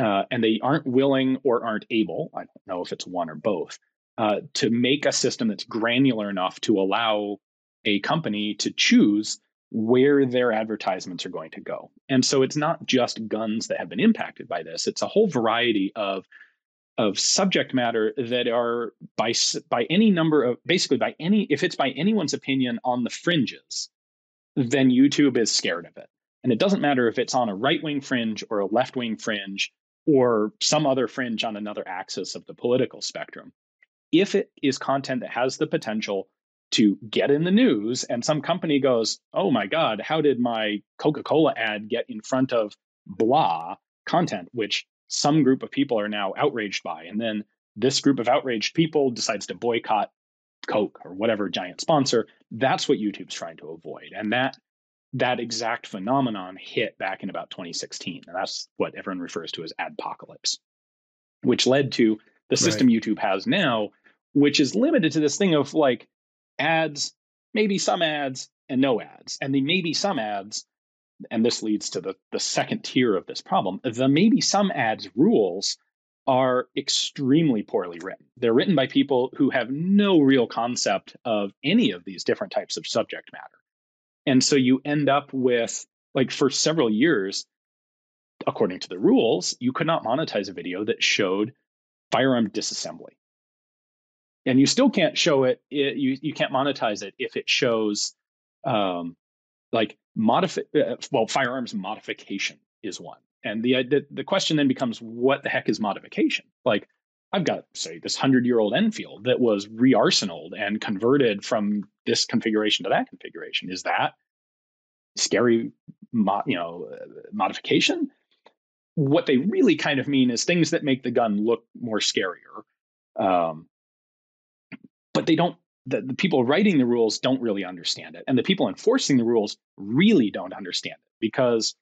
C: Uh, and they aren't willing or aren't able, I don't know if it's one or both, uh, to make a system that's granular enough to allow a company to choose where their advertisements are going to go. And so it's not just guns that have been impacted by this, it's a whole variety of of subject matter that are by by any number of basically by any if it's by anyone's opinion on the fringes then YouTube is scared of it. And it doesn't matter if it's on a right-wing fringe or a left-wing fringe or some other fringe on another axis of the political spectrum if it is content that has the potential to get in the news and some company goes, oh my God, how did my Coca Cola ad get in front of blah content, which some group of people are now outraged by? And then this group of outraged people decides to boycott Coke or whatever giant sponsor. That's what YouTube's trying to avoid. And that that exact phenomenon hit back in about 2016. And that's what everyone refers to as adpocalypse, which led to the system right. YouTube has now, which is limited to this thing of like ads, maybe some ads and no ads. And the maybe some ads, and this leads to the, the second tier of this problem, the maybe some ads rules are extremely poorly written. They're written by people who have no real concept of any of these different types of subject matter. And so you end up with, like, for several years, according to the rules, you could not monetize a video that showed firearm disassembly. And you still can't show it, it you, you can't monetize it if it shows um, like modify, uh, well, firearms modification is one. And the, the the question then becomes, what the heck is modification? Like, I've got say this hundred year old Enfield that was re-arsenaled and converted from this configuration to that configuration. Is that scary, mo- you know, uh, modification? What they really kind of mean is things that make the gun look more scarier. Um, but they don't. The, the people writing the rules don't really understand it, and the people enforcing the rules really don't understand it because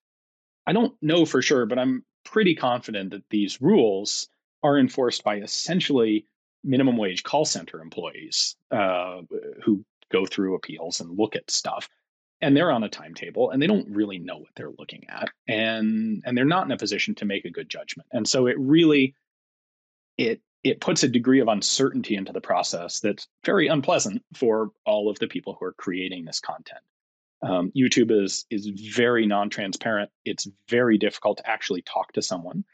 C: I don't know for sure, but I'm pretty confident that these rules are enforced by essentially minimum wage call center employees uh, who go through appeals and look at stuff. And they're on a timetable and they don't really know what they're looking at. And and they're not in a position to make a good judgment. And so it really it it puts a degree of uncertainty into the process that's very unpleasant for all of the people who are creating this content. Um, youtube is is very non-transparent. It's very difficult to actually talk to someone.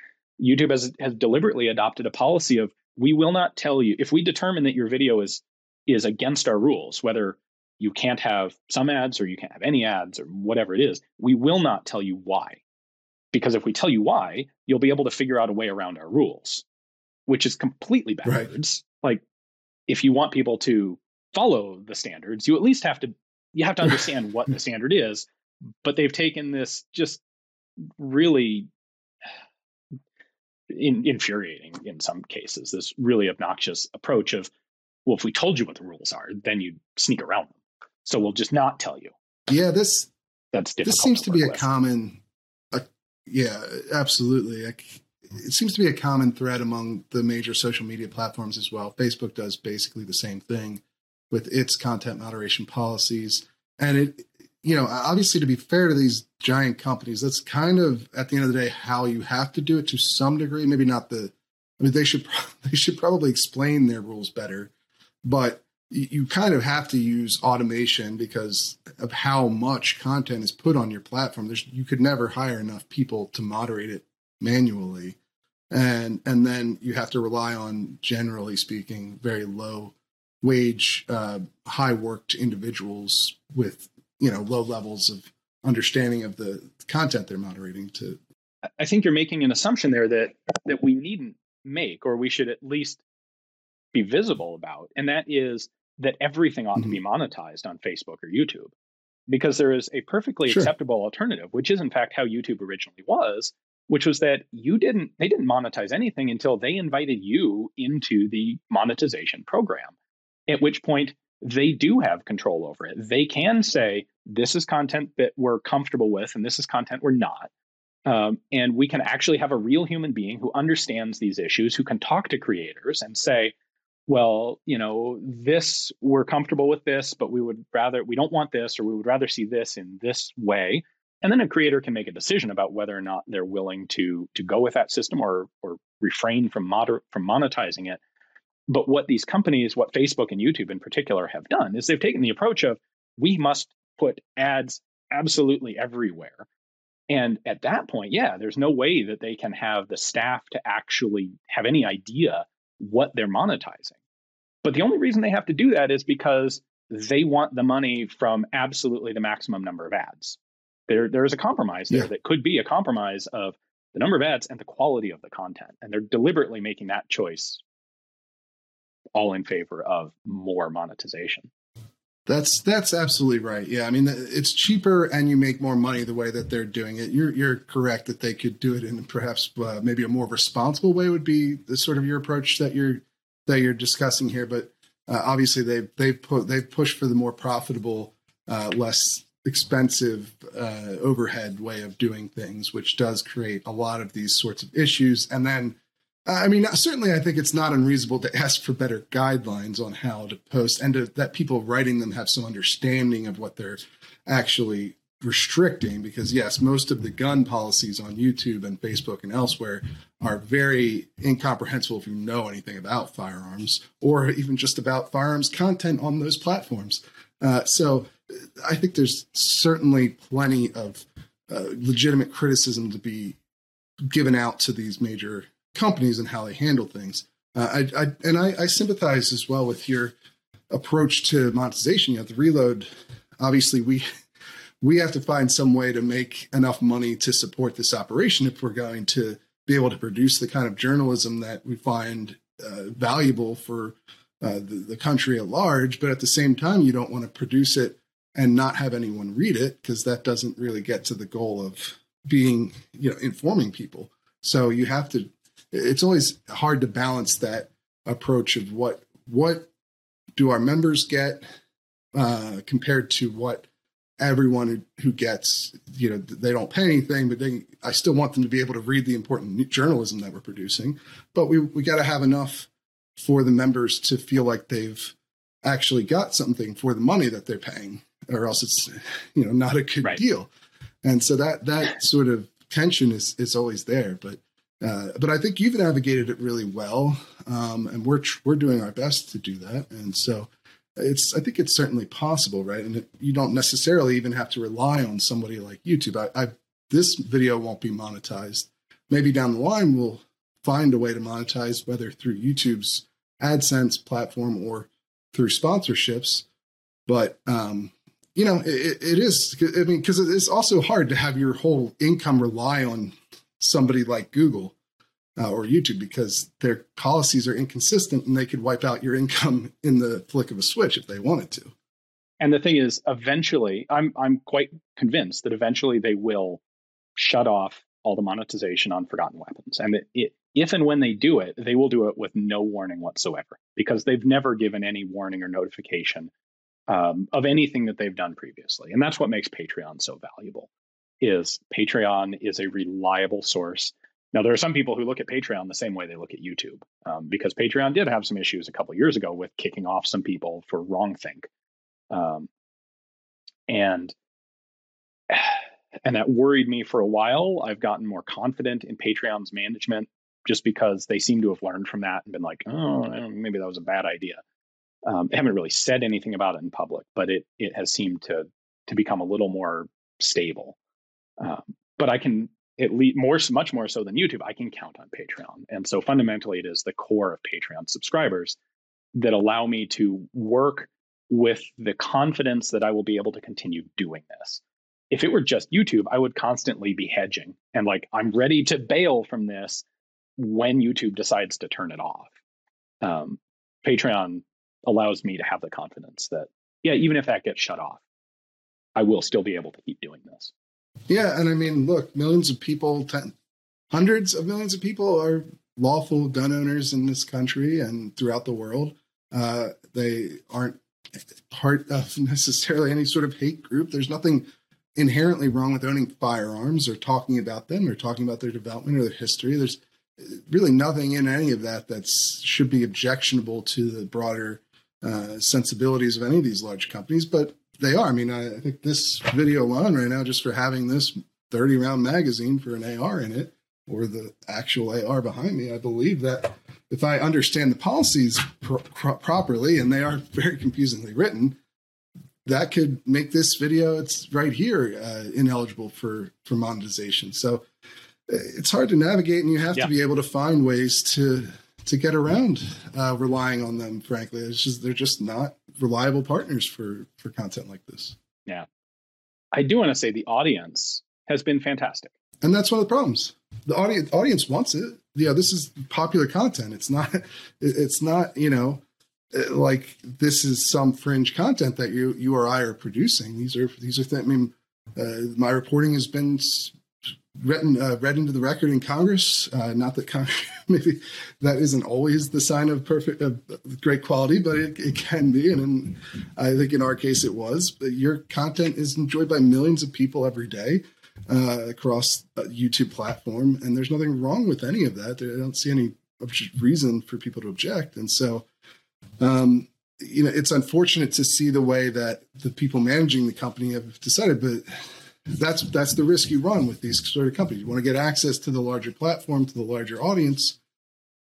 C: YouTube has, has deliberately adopted a policy of we will not tell you if we determine that your video is is against our rules, whether you can't have some ads or you can't have any ads or whatever it is, we will not tell you why. Because if we tell you why, you'll be able to figure out a way around our rules, which is completely backwards. Right. Like if you want people to follow the standards, you at least have to you have to understand what the [LAUGHS] standard is. But they've taken this just really in, infuriating in some cases. This really obnoxious approach of, well, if we told you what the rules are, then you sneak around them. So we'll just not tell you.
A: Yeah, this
C: that's
A: this seems to, to be a with. common. Uh, yeah, absolutely. It seems to be a common thread among the major social media platforms as well. Facebook does basically the same thing with its content moderation policies, and it you know, obviously to be fair to these giant companies, that's kind of at the end of the day how you have to do it to some degree. Maybe not the. I mean, they should [LAUGHS] they should probably explain their rules better, but you kind of have to use automation because of how much content is put on your platform. There's you could never hire enough people to moderate it manually, and and then you have to rely on, generally speaking, very low wage, uh, high worked individuals with you know low levels of understanding of the content they're moderating to
C: i think you're making an assumption there that that we needn't make or we should at least be visible about and that is that everything ought mm-hmm. to be mm-hmm. monetized on facebook or youtube because there is a perfectly sure. acceptable alternative which is in fact how youtube originally was which was that you didn't they didn't monetize anything until they invited you into the monetization program at which point they do have control over it. They can say, this is content that we're comfortable with, and this is content we're not. Um, and we can actually have a real human being who understands these issues, who can talk to creators and say, well, you know, this, we're comfortable with this, but we would rather, we don't want this, or we would rather see this in this way. And then a creator can make a decision about whether or not they're willing to to go with that system or or refrain from moder- from monetizing it but what these companies, what Facebook and YouTube in particular have done is they've taken the approach of we must put ads absolutely everywhere. And at that point, yeah, there's no way that they can have the staff to actually have any idea what they're monetizing. But the only reason they have to do that is because they want the money from absolutely the maximum number of ads. There, there is a compromise there yeah. that could be a compromise of the number of ads and the quality of the content. And they're deliberately making that choice all in favor of more monetization.
A: That's that's absolutely right. Yeah, I mean it's cheaper and you make more money the way that they're doing it. You're you're correct that they could do it in perhaps uh, maybe a more responsible way would be the sort of your approach that you're that you're discussing here. But uh, obviously they've they've put they've pushed for the more profitable, uh, less expensive uh, overhead way of doing things, which does create a lot of these sorts of issues. And then I mean, certainly, I think it's not unreasonable to ask for better guidelines on how to post, and to, that people writing them have some understanding of what they're actually restricting. Because yes, most of the gun policies on YouTube and Facebook and elsewhere are very incomprehensible if you know anything about firearms or even just about firearms content on those platforms. Uh, so, I think there's certainly plenty of uh, legitimate criticism to be given out to these major companies and how they handle things. Uh, I, I, and I, I, sympathize as well with your approach to monetization. You have reload. Obviously, we we have to find some way to make enough money to support this operation if we're going to be able to produce the kind of journalism that we find uh, valuable for uh, the, the country at large. But at the same time, you don't want to produce it and not have anyone read it because that doesn't really get to the goal of being, you know, informing people. So you have to it's always hard to balance that approach of what what do our members get uh, compared to what everyone who, who gets you know they don't pay anything but they i still want them to be able to read the important journalism that we're producing but we we got to have enough for the members to feel like they've actually got something for the money that they're paying or else it's you know not a good right. deal and so that that sort of tension is is always there but uh, but I think you've navigated it really well, um, and we're we're doing our best to do that. And so, it's I think it's certainly possible, right? And it, you don't necessarily even have to rely on somebody like YouTube. I, I this video won't be monetized. Maybe down the line we'll find a way to monetize, whether through YouTube's AdSense platform or through sponsorships. But um, you know, it, it is. I mean, because it's also hard to have your whole income rely on somebody like Google uh, or YouTube because their policies are inconsistent and they could wipe out your [LAUGHS] income in the flick of a switch if they wanted to.
C: And the thing is, eventually, I'm I'm quite convinced that eventually they will shut off all the monetization on Forgotten Weapons, and it, it, if and when they do it, they will do it with no warning whatsoever because they've never given any warning or notification um, of anything that they've done previously, and that's what makes Patreon so valuable is Patreon is a reliable source. Now, there are some people who look at Patreon the same way they look at YouTube, um, because Patreon did have some issues a couple years ago with kicking off some people for wrongthink, um, and [SIGHS] and that worried me for a while. I've gotten more confident in Patreon's management just because they seem to have learned from that and been like, oh, maybe that was a bad idea. Um, they haven't really said anything about it in public, but it it has seemed to to become a little more stable. Um, but I can at least more, much more so than YouTube, I can count on Patreon. And so fundamentally, it is the core of Patreon subscribers that allow me to work with the confidence that I will be able to continue doing this. If it were just YouTube, I would constantly be hedging and like, I'm ready to bail from this when YouTube decides to turn it off. Um, Patreon allows me to have the confidence that, yeah, even if that gets shut off, I will still be able to keep doing this.
A: Yeah, and I mean, look, millions of people, ten, hundreds of millions of people are lawful gun owners in this country and throughout the world. Uh, they aren't part of [LAUGHS] necessarily any sort of hate group. There's nothing inherently wrong with owning firearms or talking about them or talking about their development or their history. There's really nothing in any of that that should be objectionable to the broader uh, sensibilities of any of these large companies. But they are. I mean, I, I think this video alone right now, just for having this 30 round magazine for an AR in it, or the actual AR behind me, I believe that if I understand the policies pro- pro- properly, and they are very confusingly written, that could make this video it's right here uh, ineligible for for monetization. So uh, it's hard to navigate, and you have yeah. to be able to find ways to to get around uh, relying on them. Frankly, it's just they're just not reliable partners for for content like this.
C: Yeah, I do want to say the audience has been fantastic,
A: and that's one of the problems. The audience audience wants it. Yeah, this is popular content. It's not. It's not. You know, uh, like this is some fringe content that you you or I are producing. These are these are. Th- I mean, uh, my reporting has been read, uh, read into the record in Congress. Uh, not that [LAUGHS] maybe that isn't always the sign of perfect, uh, great quality, but it, it can be. And in, I think in our case it was. But your content is enjoyed by millions of people every day uh, across YouTube platform, and there's nothing wrong with any of that. I don't see any reason for people to object. And so, um, you know, it's unfortunate to see the way that the people managing the company have decided, but that's that's the risk you run with these sort of companies. You want to get access to the larger platform, to the larger audience.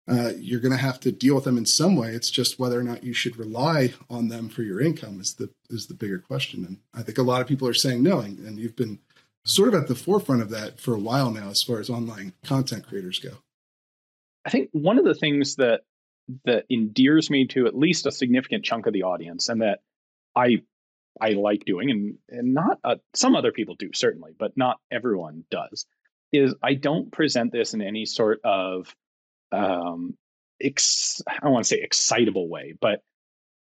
A: Uh, you're going to have to deal with them in some way. It's just whether or not you should rely on them for your income is the is the bigger question. And I think a lot of people are saying no, and, and you've been sort of at the forefront of that for a while now, as far as online content creators go.
C: I think one of the things that that endears me to at least a significant chunk of the audience, and that I I like doing, and and not uh, some other people do certainly, but not everyone does, is I don't present this in any sort of um, ex- I don't want to say excitable way, but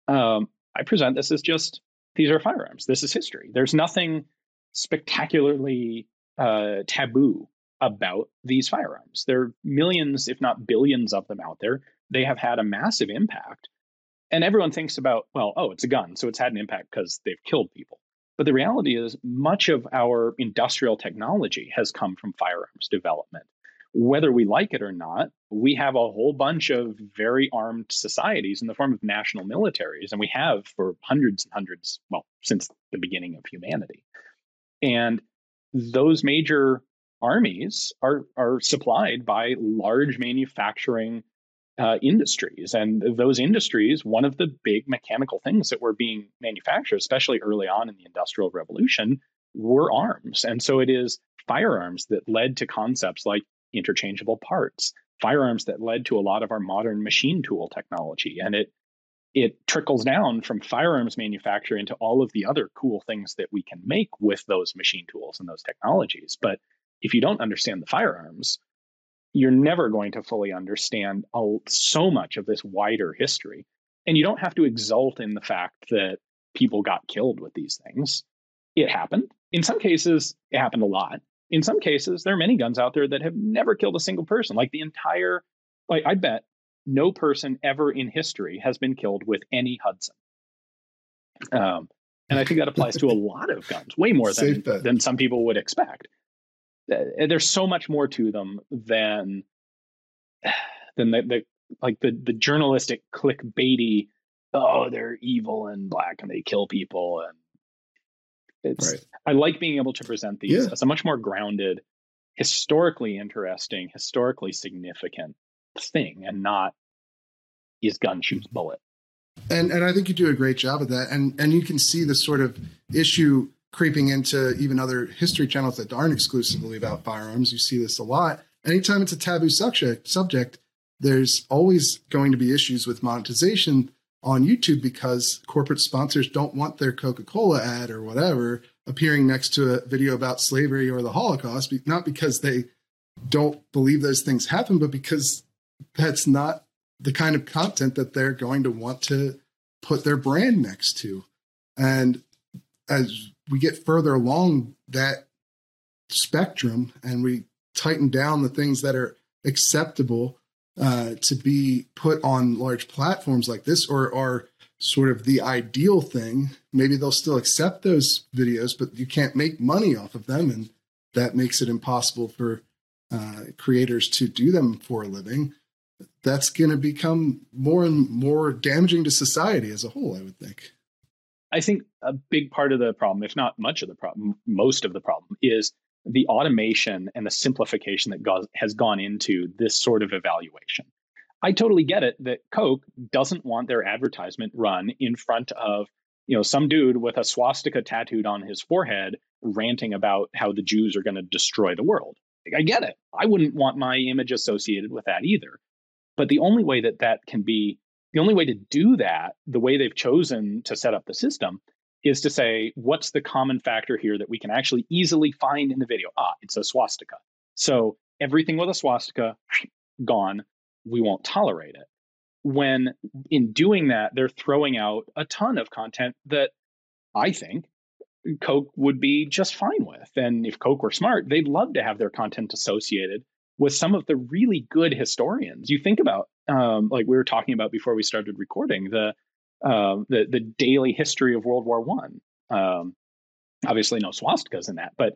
C: um, I present this as just these are firearms. This is history. There's nothing spectacularly uh, taboo about these firearms. There are millions, if not billions, of them out there. They have had a massive impact. And everyone thinks about, well, oh, it's a gun, so it's had an impact because they've killed people. But the reality is, much of our industrial technology has come from firearms development. Whether we like it or not, we have a whole bunch of very armed societies in the form of national militaries, and we have for hundreds and hundreds, well, since the beginning of humanity. And those major armies are are supplied by large manufacturing uh, industries, and those industries, one of the big mechanical things that were being manufactured, especially early on in the Industrial Revolution, were arms. And so it is firearms that led to concepts like interchangeable parts, firearms that led to a lot of our modern machine tool technology, and it it trickles down from firearms manufacture into all of the other cool things that we can make with those machine tools and those technologies. But if you don't understand the firearms, you're never going to fully understand so much of this wider history. And you don't have to exult in the fact that people got killed with these things. It happened. In some cases, it happened a lot. In some cases, there are many guns out there that have never killed a single person. Like the entire, like I bet no person ever in history has been killed with any Hudson. Um, and I think that applies to a lot of guns, way more than, than some people would expect. Uh, there's so much more to them than [SIGHS] than the, the like the the journalistic clickbaity. Oh, they're evil and black and they kill people and it's. Right. I like being able to present these yeah. as a much more grounded, historically interesting, historically significant thing and not is gun shoots bullet.
A: And and I think you do a great job of that. And and you can see the sort of issue creeping into even other history channels that aren't exclusively about firearms. You see this a lot. Anytime it's a taboo subject subject, there's always going to be issues with monetization on YouTube because corporate sponsors don't want their Coca-Cola ad or whatever appearing next to a video about slavery or the Holocaust, not because they don't believe those things happen, but because that's not the kind of content that they're going to want to put their brand next to. And as we get further along that spectrum and we tighten down the things that are acceptable uh, to be put on large platforms like this or are sort of the ideal thing, maybe they'll still accept those videos, but you can't make money off of them. And that makes it impossible for uh, creators to do them for a living that's going to become more and more damaging to society as a whole, I would think.
C: I think a big part of the problem, if not much of the problem, most of the problem, is the automation and the simplification that has gone into this sort of evaluation. I totally get it that Coke doesn't want their advertisement run in front of you know some dude with a swastika tattooed on his forehead ranting about how the Jews are going to destroy the world. I get it. I wouldn't want my image associated with that either. But the only way that that can be, the only way to do that, the way they've chosen to set up the system, is to say, what's the common factor here that we can actually easily find in the video? Ah, it's a swastika. So everything with a swastika, [SNIFFS] gone. We won't tolerate it. When in doing that, they're throwing out a ton of content that I think Coke would be just fine with. And if Coke were smart, they'd love to have their content associated with some of the really good historians. You think about, um, like we were talking about before we started recording, the uh, the the daily history of World War One. Um, obviously, no swastikas in that, but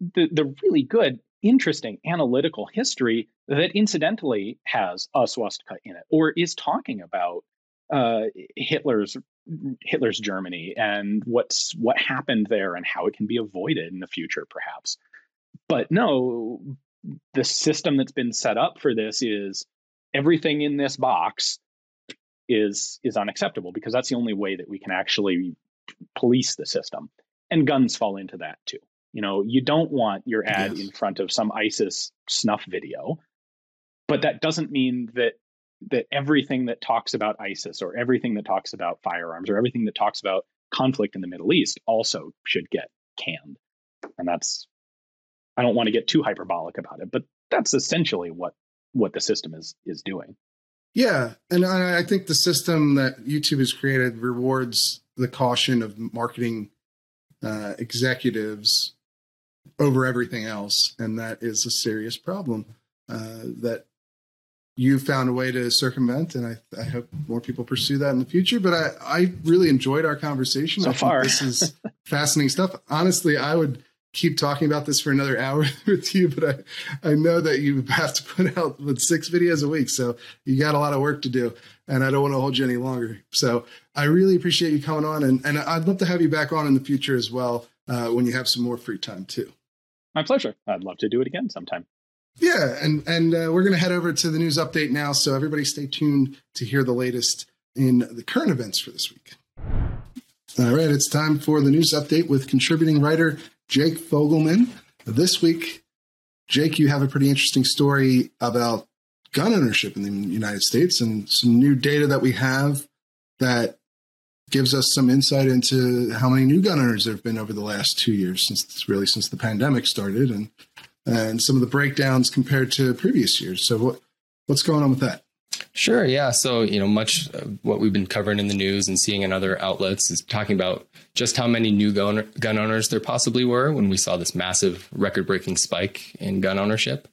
C: the the really good interesting analytical history that incidentally has a swastika in it or is talking about uh, Hitler's Hitler's Germany and what's what happened there and how it can be avoided in the future, perhaps. But no, the system that's been set up for this is everything in this box is is unacceptable because that's the only way that we can actually police the system. And guns fall into that too. You know, you don't want your ad yes. in front of some ISIS snuff video, but that doesn't mean that that everything that talks about ISIS or everything that talks about firearms or everything that talks about conflict in the Middle East also should get canned. And that's I don't want to get too hyperbolic about it, but that's essentially what what the system is is doing.
A: Yeah, and I, I think the system that YouTube has created rewards the caution of marketing uh, executives over everything else, and that is a serious problem uh, that you found a way to circumvent, and I, I, hope more people pursue that in the future. But I, I really enjoyed our conversation.
C: So far,
A: this is [LAUGHS] fascinating stuff. Honestly, I would keep talking about this for another hour [LAUGHS] with you, but I, I know that you have to put out with six videos a week, so you got a lot of work to do, and I don't want to hold you any longer. So I really appreciate you coming on, and, and I'd love to have you back on in the future as well uh, when you have some more free time too.
C: My pleasure. I'd love to do it again sometime.
A: Yeah, and and uh, we're going to head over to the news update now. So everybody, stay tuned to hear the latest in the current events for this week. All right, it's time for the news update with contributing writer Jake Fogleman. This week, Jake, you have a pretty interesting story about gun ownership in the United States and some new data that we have that gives us some insight into how many new gun owners there have been over the last two years since really since the pandemic started and and some of the breakdowns compared to previous years. So what what's going on with that?
D: Sure. Yeah. So, you know, much what we've been covering in the news and seeing in other outlets is talking about just how many new gun, gun owners there possibly were when we saw this massive record breaking spike in gun ownership.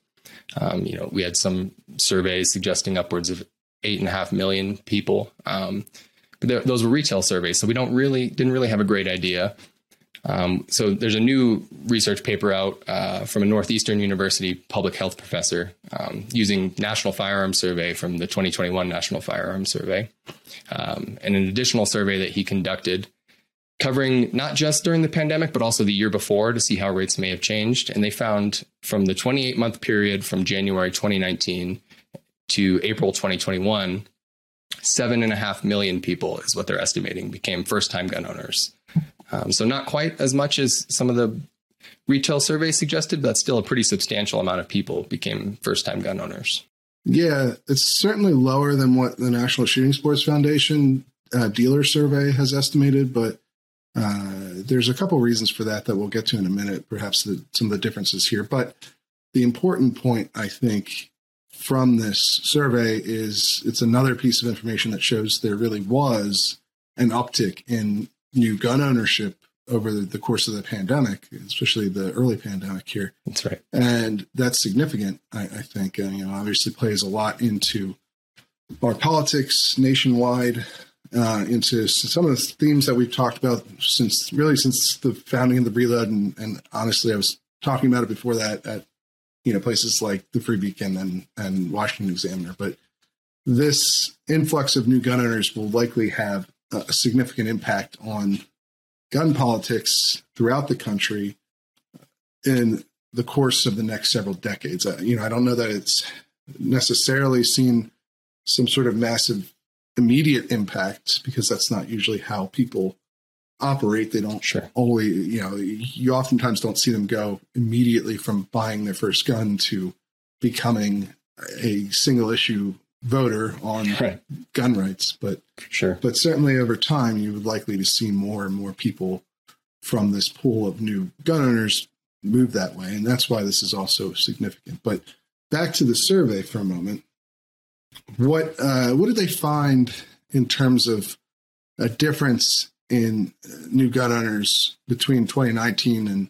D: Um, you know, we had some surveys suggesting upwards of eight and a half million people. Um, but those were retail surveys, so we don't really didn't really have a great idea. Um, so there's a new research paper out uh, from a Northeastern University public health professor um, using National Firearms Survey from the 2021 National Firearms Survey, um, and an additional survey that he conducted covering not just during the pandemic, but also the year before to see how rates may have changed. And they found from the 28 month period from January 2019 to April 2021, seven and a half million people is what they're estimating became first time gun owners. Um, so not quite as much as some of the retail surveys suggested, but still a pretty substantial amount of people became first time gun owners.
A: Yeah, it's certainly lower than what the National Shooting Sports Foundation uh, dealer survey has estimated, but uh, there's a couple reasons for that that we'll get to in a minute, perhaps the, some of the differences here. But the important point, I think, from this survey is it's another piece of information that shows there really was an uptick in new gun ownership over the, the course of the pandemic, especially the early pandemic here.
D: That's right.
A: And that's significant, I, I think. And, you know, obviously plays a lot into our politics nationwide, uh, into some of the themes that we've talked about since really since the founding of the Reload. And, and honestly, I was talking about it before that at, you know, places like the Free Beacon and, and Washington Examiner. But this influx of new gun owners will likely have a significant impact on gun politics throughout the country in the course of the next several decades. Uh, you know, I don't know that it's necessarily seen some sort of massive immediate impact because that's not usually how people operate. They don't
D: sure.
A: always, you know, you oftentimes don't see them go immediately from buying their first gun to becoming a single issue voter on [LAUGHS] right. gun rights, but
D: sure.
A: But certainly over time, you would likely to see more and more people from this pool of new gun owners move that way, and that's why this is also significant. But back to the survey for a moment. What uh, what did they find in terms of a difference in new gun owners between 2019 and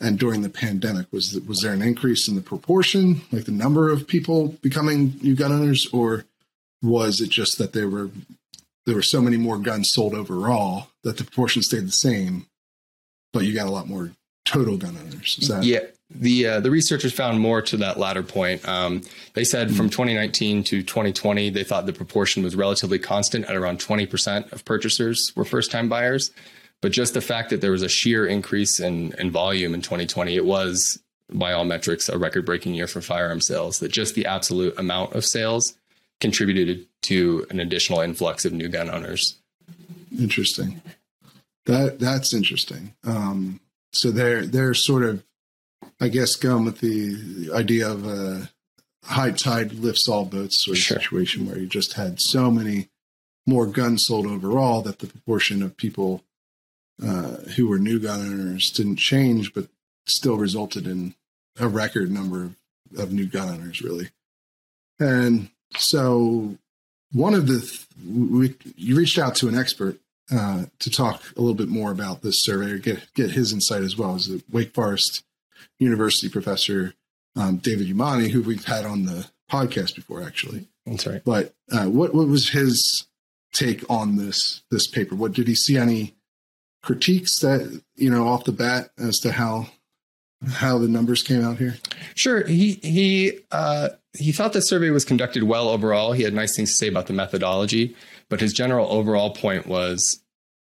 A: and during the pandemic was was there an increase in the proportion like the number of people becoming new gun owners or was it just that there were there were so many more guns sold overall that the proportion stayed the same but you got a lot more total gun owners
D: is that yeah the uh, the researchers found more to that latter point. Um, they said from 2019 to 2020, they thought the proportion was relatively constant at around 20% of purchasers were first time buyers. But just the fact that there was a sheer increase in, in volume in 2020, it was by all metrics a record breaking year for firearm sales. That just the absolute amount of sales contributed to an additional influx of new gun owners.
A: Interesting. That that's interesting. Um, so they're they're sort of, I guess, going with the idea of a high tide lifts all boats sort of
D: Sure.
A: situation where you just had so many more guns sold overall that the proportion of people uh, who were new gun owners didn't change, but still resulted in a record number of, of new gun owners, really. And so, one of the th- we, you reached out to an expert uh, to talk a little bit more about this survey or get get his insight as well as the Wake Forest University professor um, David Yamane, who we've had on the podcast before, actually.
D: That's right.
A: But uh, what what was his take on this this paper? What did he see any critiques that you know off the bat as to how how the numbers came out here?
D: Sure. He he uh, he thought the survey was conducted well overall. He had nice things to say about the methodology, but his general overall point was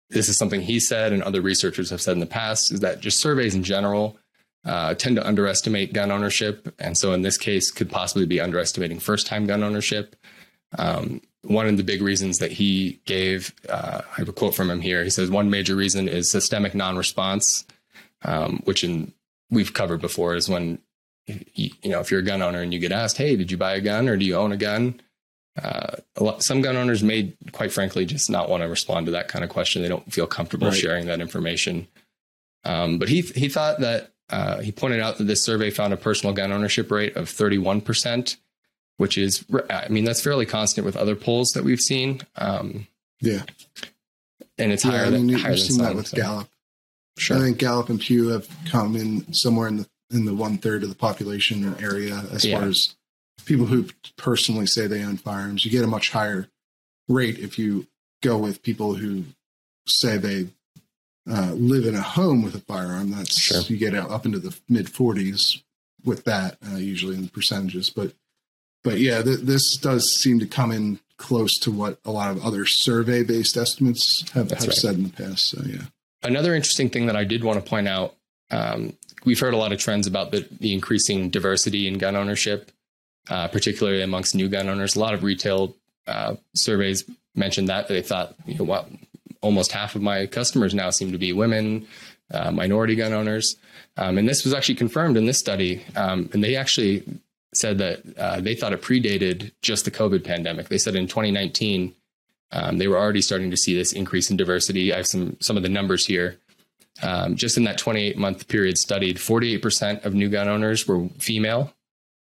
D: this is something he said and other researchers have said in the past is that just surveys in general uh, tend to underestimate gun ownership, and so in this case could possibly be underestimating first time gun ownership. Um, one of the big reasons that he gave, uh, I have a quote from him here. He says one major reason is systemic non-response, um, which in we've covered before is when you, you know if you're a gun owner and you get asked, "Hey, did you buy a gun or do you own a gun?" Uh, a lot, some gun owners may, quite frankly, just not want to respond to that kind of question. They don't feel comfortable
A: Right.
D: sharing that information. Um, but he he thought that uh, he pointed out that this survey found a personal gun ownership rate of 31 percent, which is I mean that's fairly constant with other polls that we've seen, um,
A: Yeah,
D: and it's
A: yeah.
D: higher
A: I mean,
D: than higher than
A: seen that with
D: so-
A: Gallup.
D: Sure.
A: I think Gallup and Pew have come in somewhere in the in the one third of the population area as
D: Yeah.
A: far as people who personally say they own firearms. You get a much higher rate if you go with people who say they uh, live in a home with a firearm. That's
D: Sure.
A: you get up into the mid forties with that uh, usually in the percentages. But but yeah, th- this does seem to come in close to what a lot of other survey based estimates have, have
D: right.
A: said in the past. So yeah.
D: Another interesting thing that I did want to point out um, we've heard a lot of trends about the, the increasing diversity in gun ownership, uh, particularly amongst new gun owners. A lot of retail uh, surveys mentioned that they thought, you know, well, almost half of my customers now seem to be women, uh, minority gun owners. Um, and this was actually confirmed in this study. Um, and they actually said that uh, they thought it predated just the COVID pandemic. They said in 2019, um, they were already starting to see this increase in diversity. I have some some of the numbers here. Um, just in that 28 month period studied, 48% of new gun owners were female,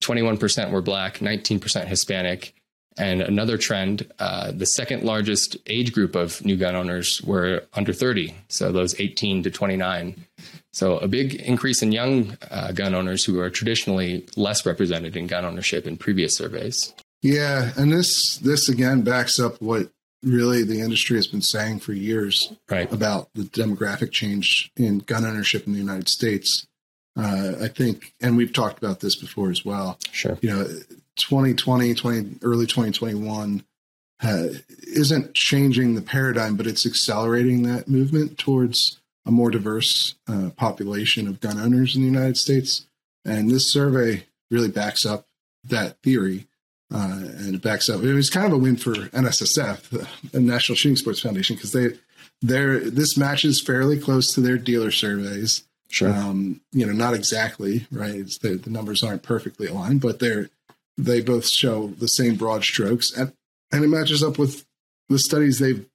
D: 21% were black, 19% Hispanic. And another trend, uh, the second largest age group of new gun owners were under 30, so those 18 to 29. So a big increase in young uh, gun owners who are traditionally less represented in gun ownership in previous surveys.
A: Yeah, and this this again backs up what really the industry has been saying for years
D: Right.
A: about the demographic change in gun ownership in the United States. Uh, I think, and we've talked about this before as well.
D: Sure.
A: You know, 2020, 20, early 2021 uh, isn't changing the paradigm, but it's accelerating that movement towards a more diverse uh, population of gun owners in the United States. And this survey really backs up that theory. Uh, and it backs up. It was kind of a win for NSSF, the National Shooting Sports Foundation, because they, they're this matches fairly close to their dealer surveys.
D: Sure.
A: Um, you know, not exactly right. It's the, the numbers aren't perfectly aligned, but they're they both show the same broad strokes, and and it matches up with the studies they've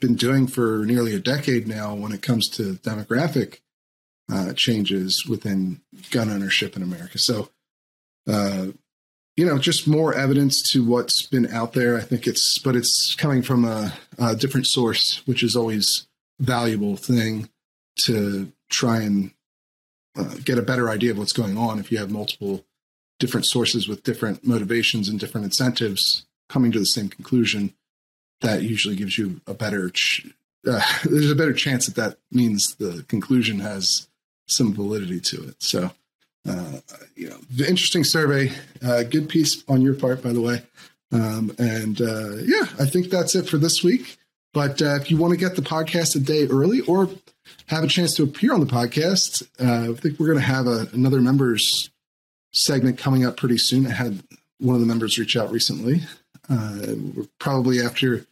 A: been doing for nearly a decade now when it comes to demographic uh, changes within gun ownership in America. So, uh, you know, just more evidence to what's been out there. I think it's, but it's coming from a, a different source, which is always valuable thing to try and uh, get a better idea of what's going on if you have multiple different sources with different motivations and different incentives coming to the same conclusion that usually gives you a better ch- uh, [LAUGHS] there's a better chance that that means the conclusion has some validity to it so uh, you know, the interesting survey. Uh, good piece on your part, by the way. Um, and uh, yeah, I think that's it for this week. But uh, if you want to get the podcast a day early or have a chance to appear on the podcast, uh, I think we're going to have a, another members segment coming up pretty soon. I had one of the members reach out recently. Uh, probably after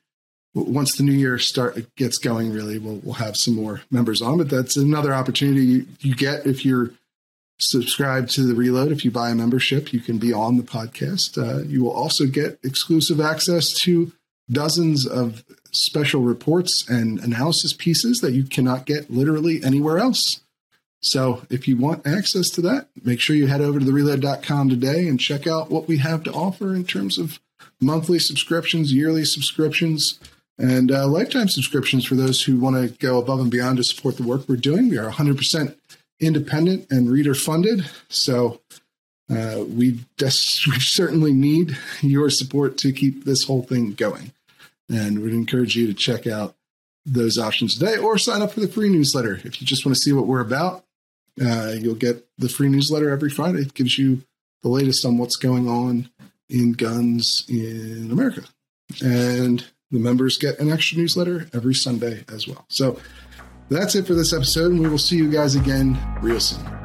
A: once the new year start gets going, really, we'll we'll have some more members on. But that's another opportunity you, you get if you're subscribed to the Reload. If you buy a membership, you can be on the podcast. Uh, you will also get exclusive access to dozens of special reports and analysis pieces that you cannot get literally anywhere else. So if you want access to that, make sure you head over to the thereload.com today and check out what we have to offer in terms of monthly subscriptions, yearly subscriptions, and uh, lifetime subscriptions for those who want to go above and beyond to support the work we're doing. We are 100% independent and reader funded. So uh, we, des- [LAUGHS] we certainly need your support to keep this whole thing going. And we'd encourage you to check out those options today or sign up for the free newsletter. If you just want to see what we're about, uh, you'll get the free newsletter every Friday. It gives you the latest on what's going on in guns in America. And the members get an extra newsletter every Sunday as well. So that's it for this episode, and we will see you guys again real soon.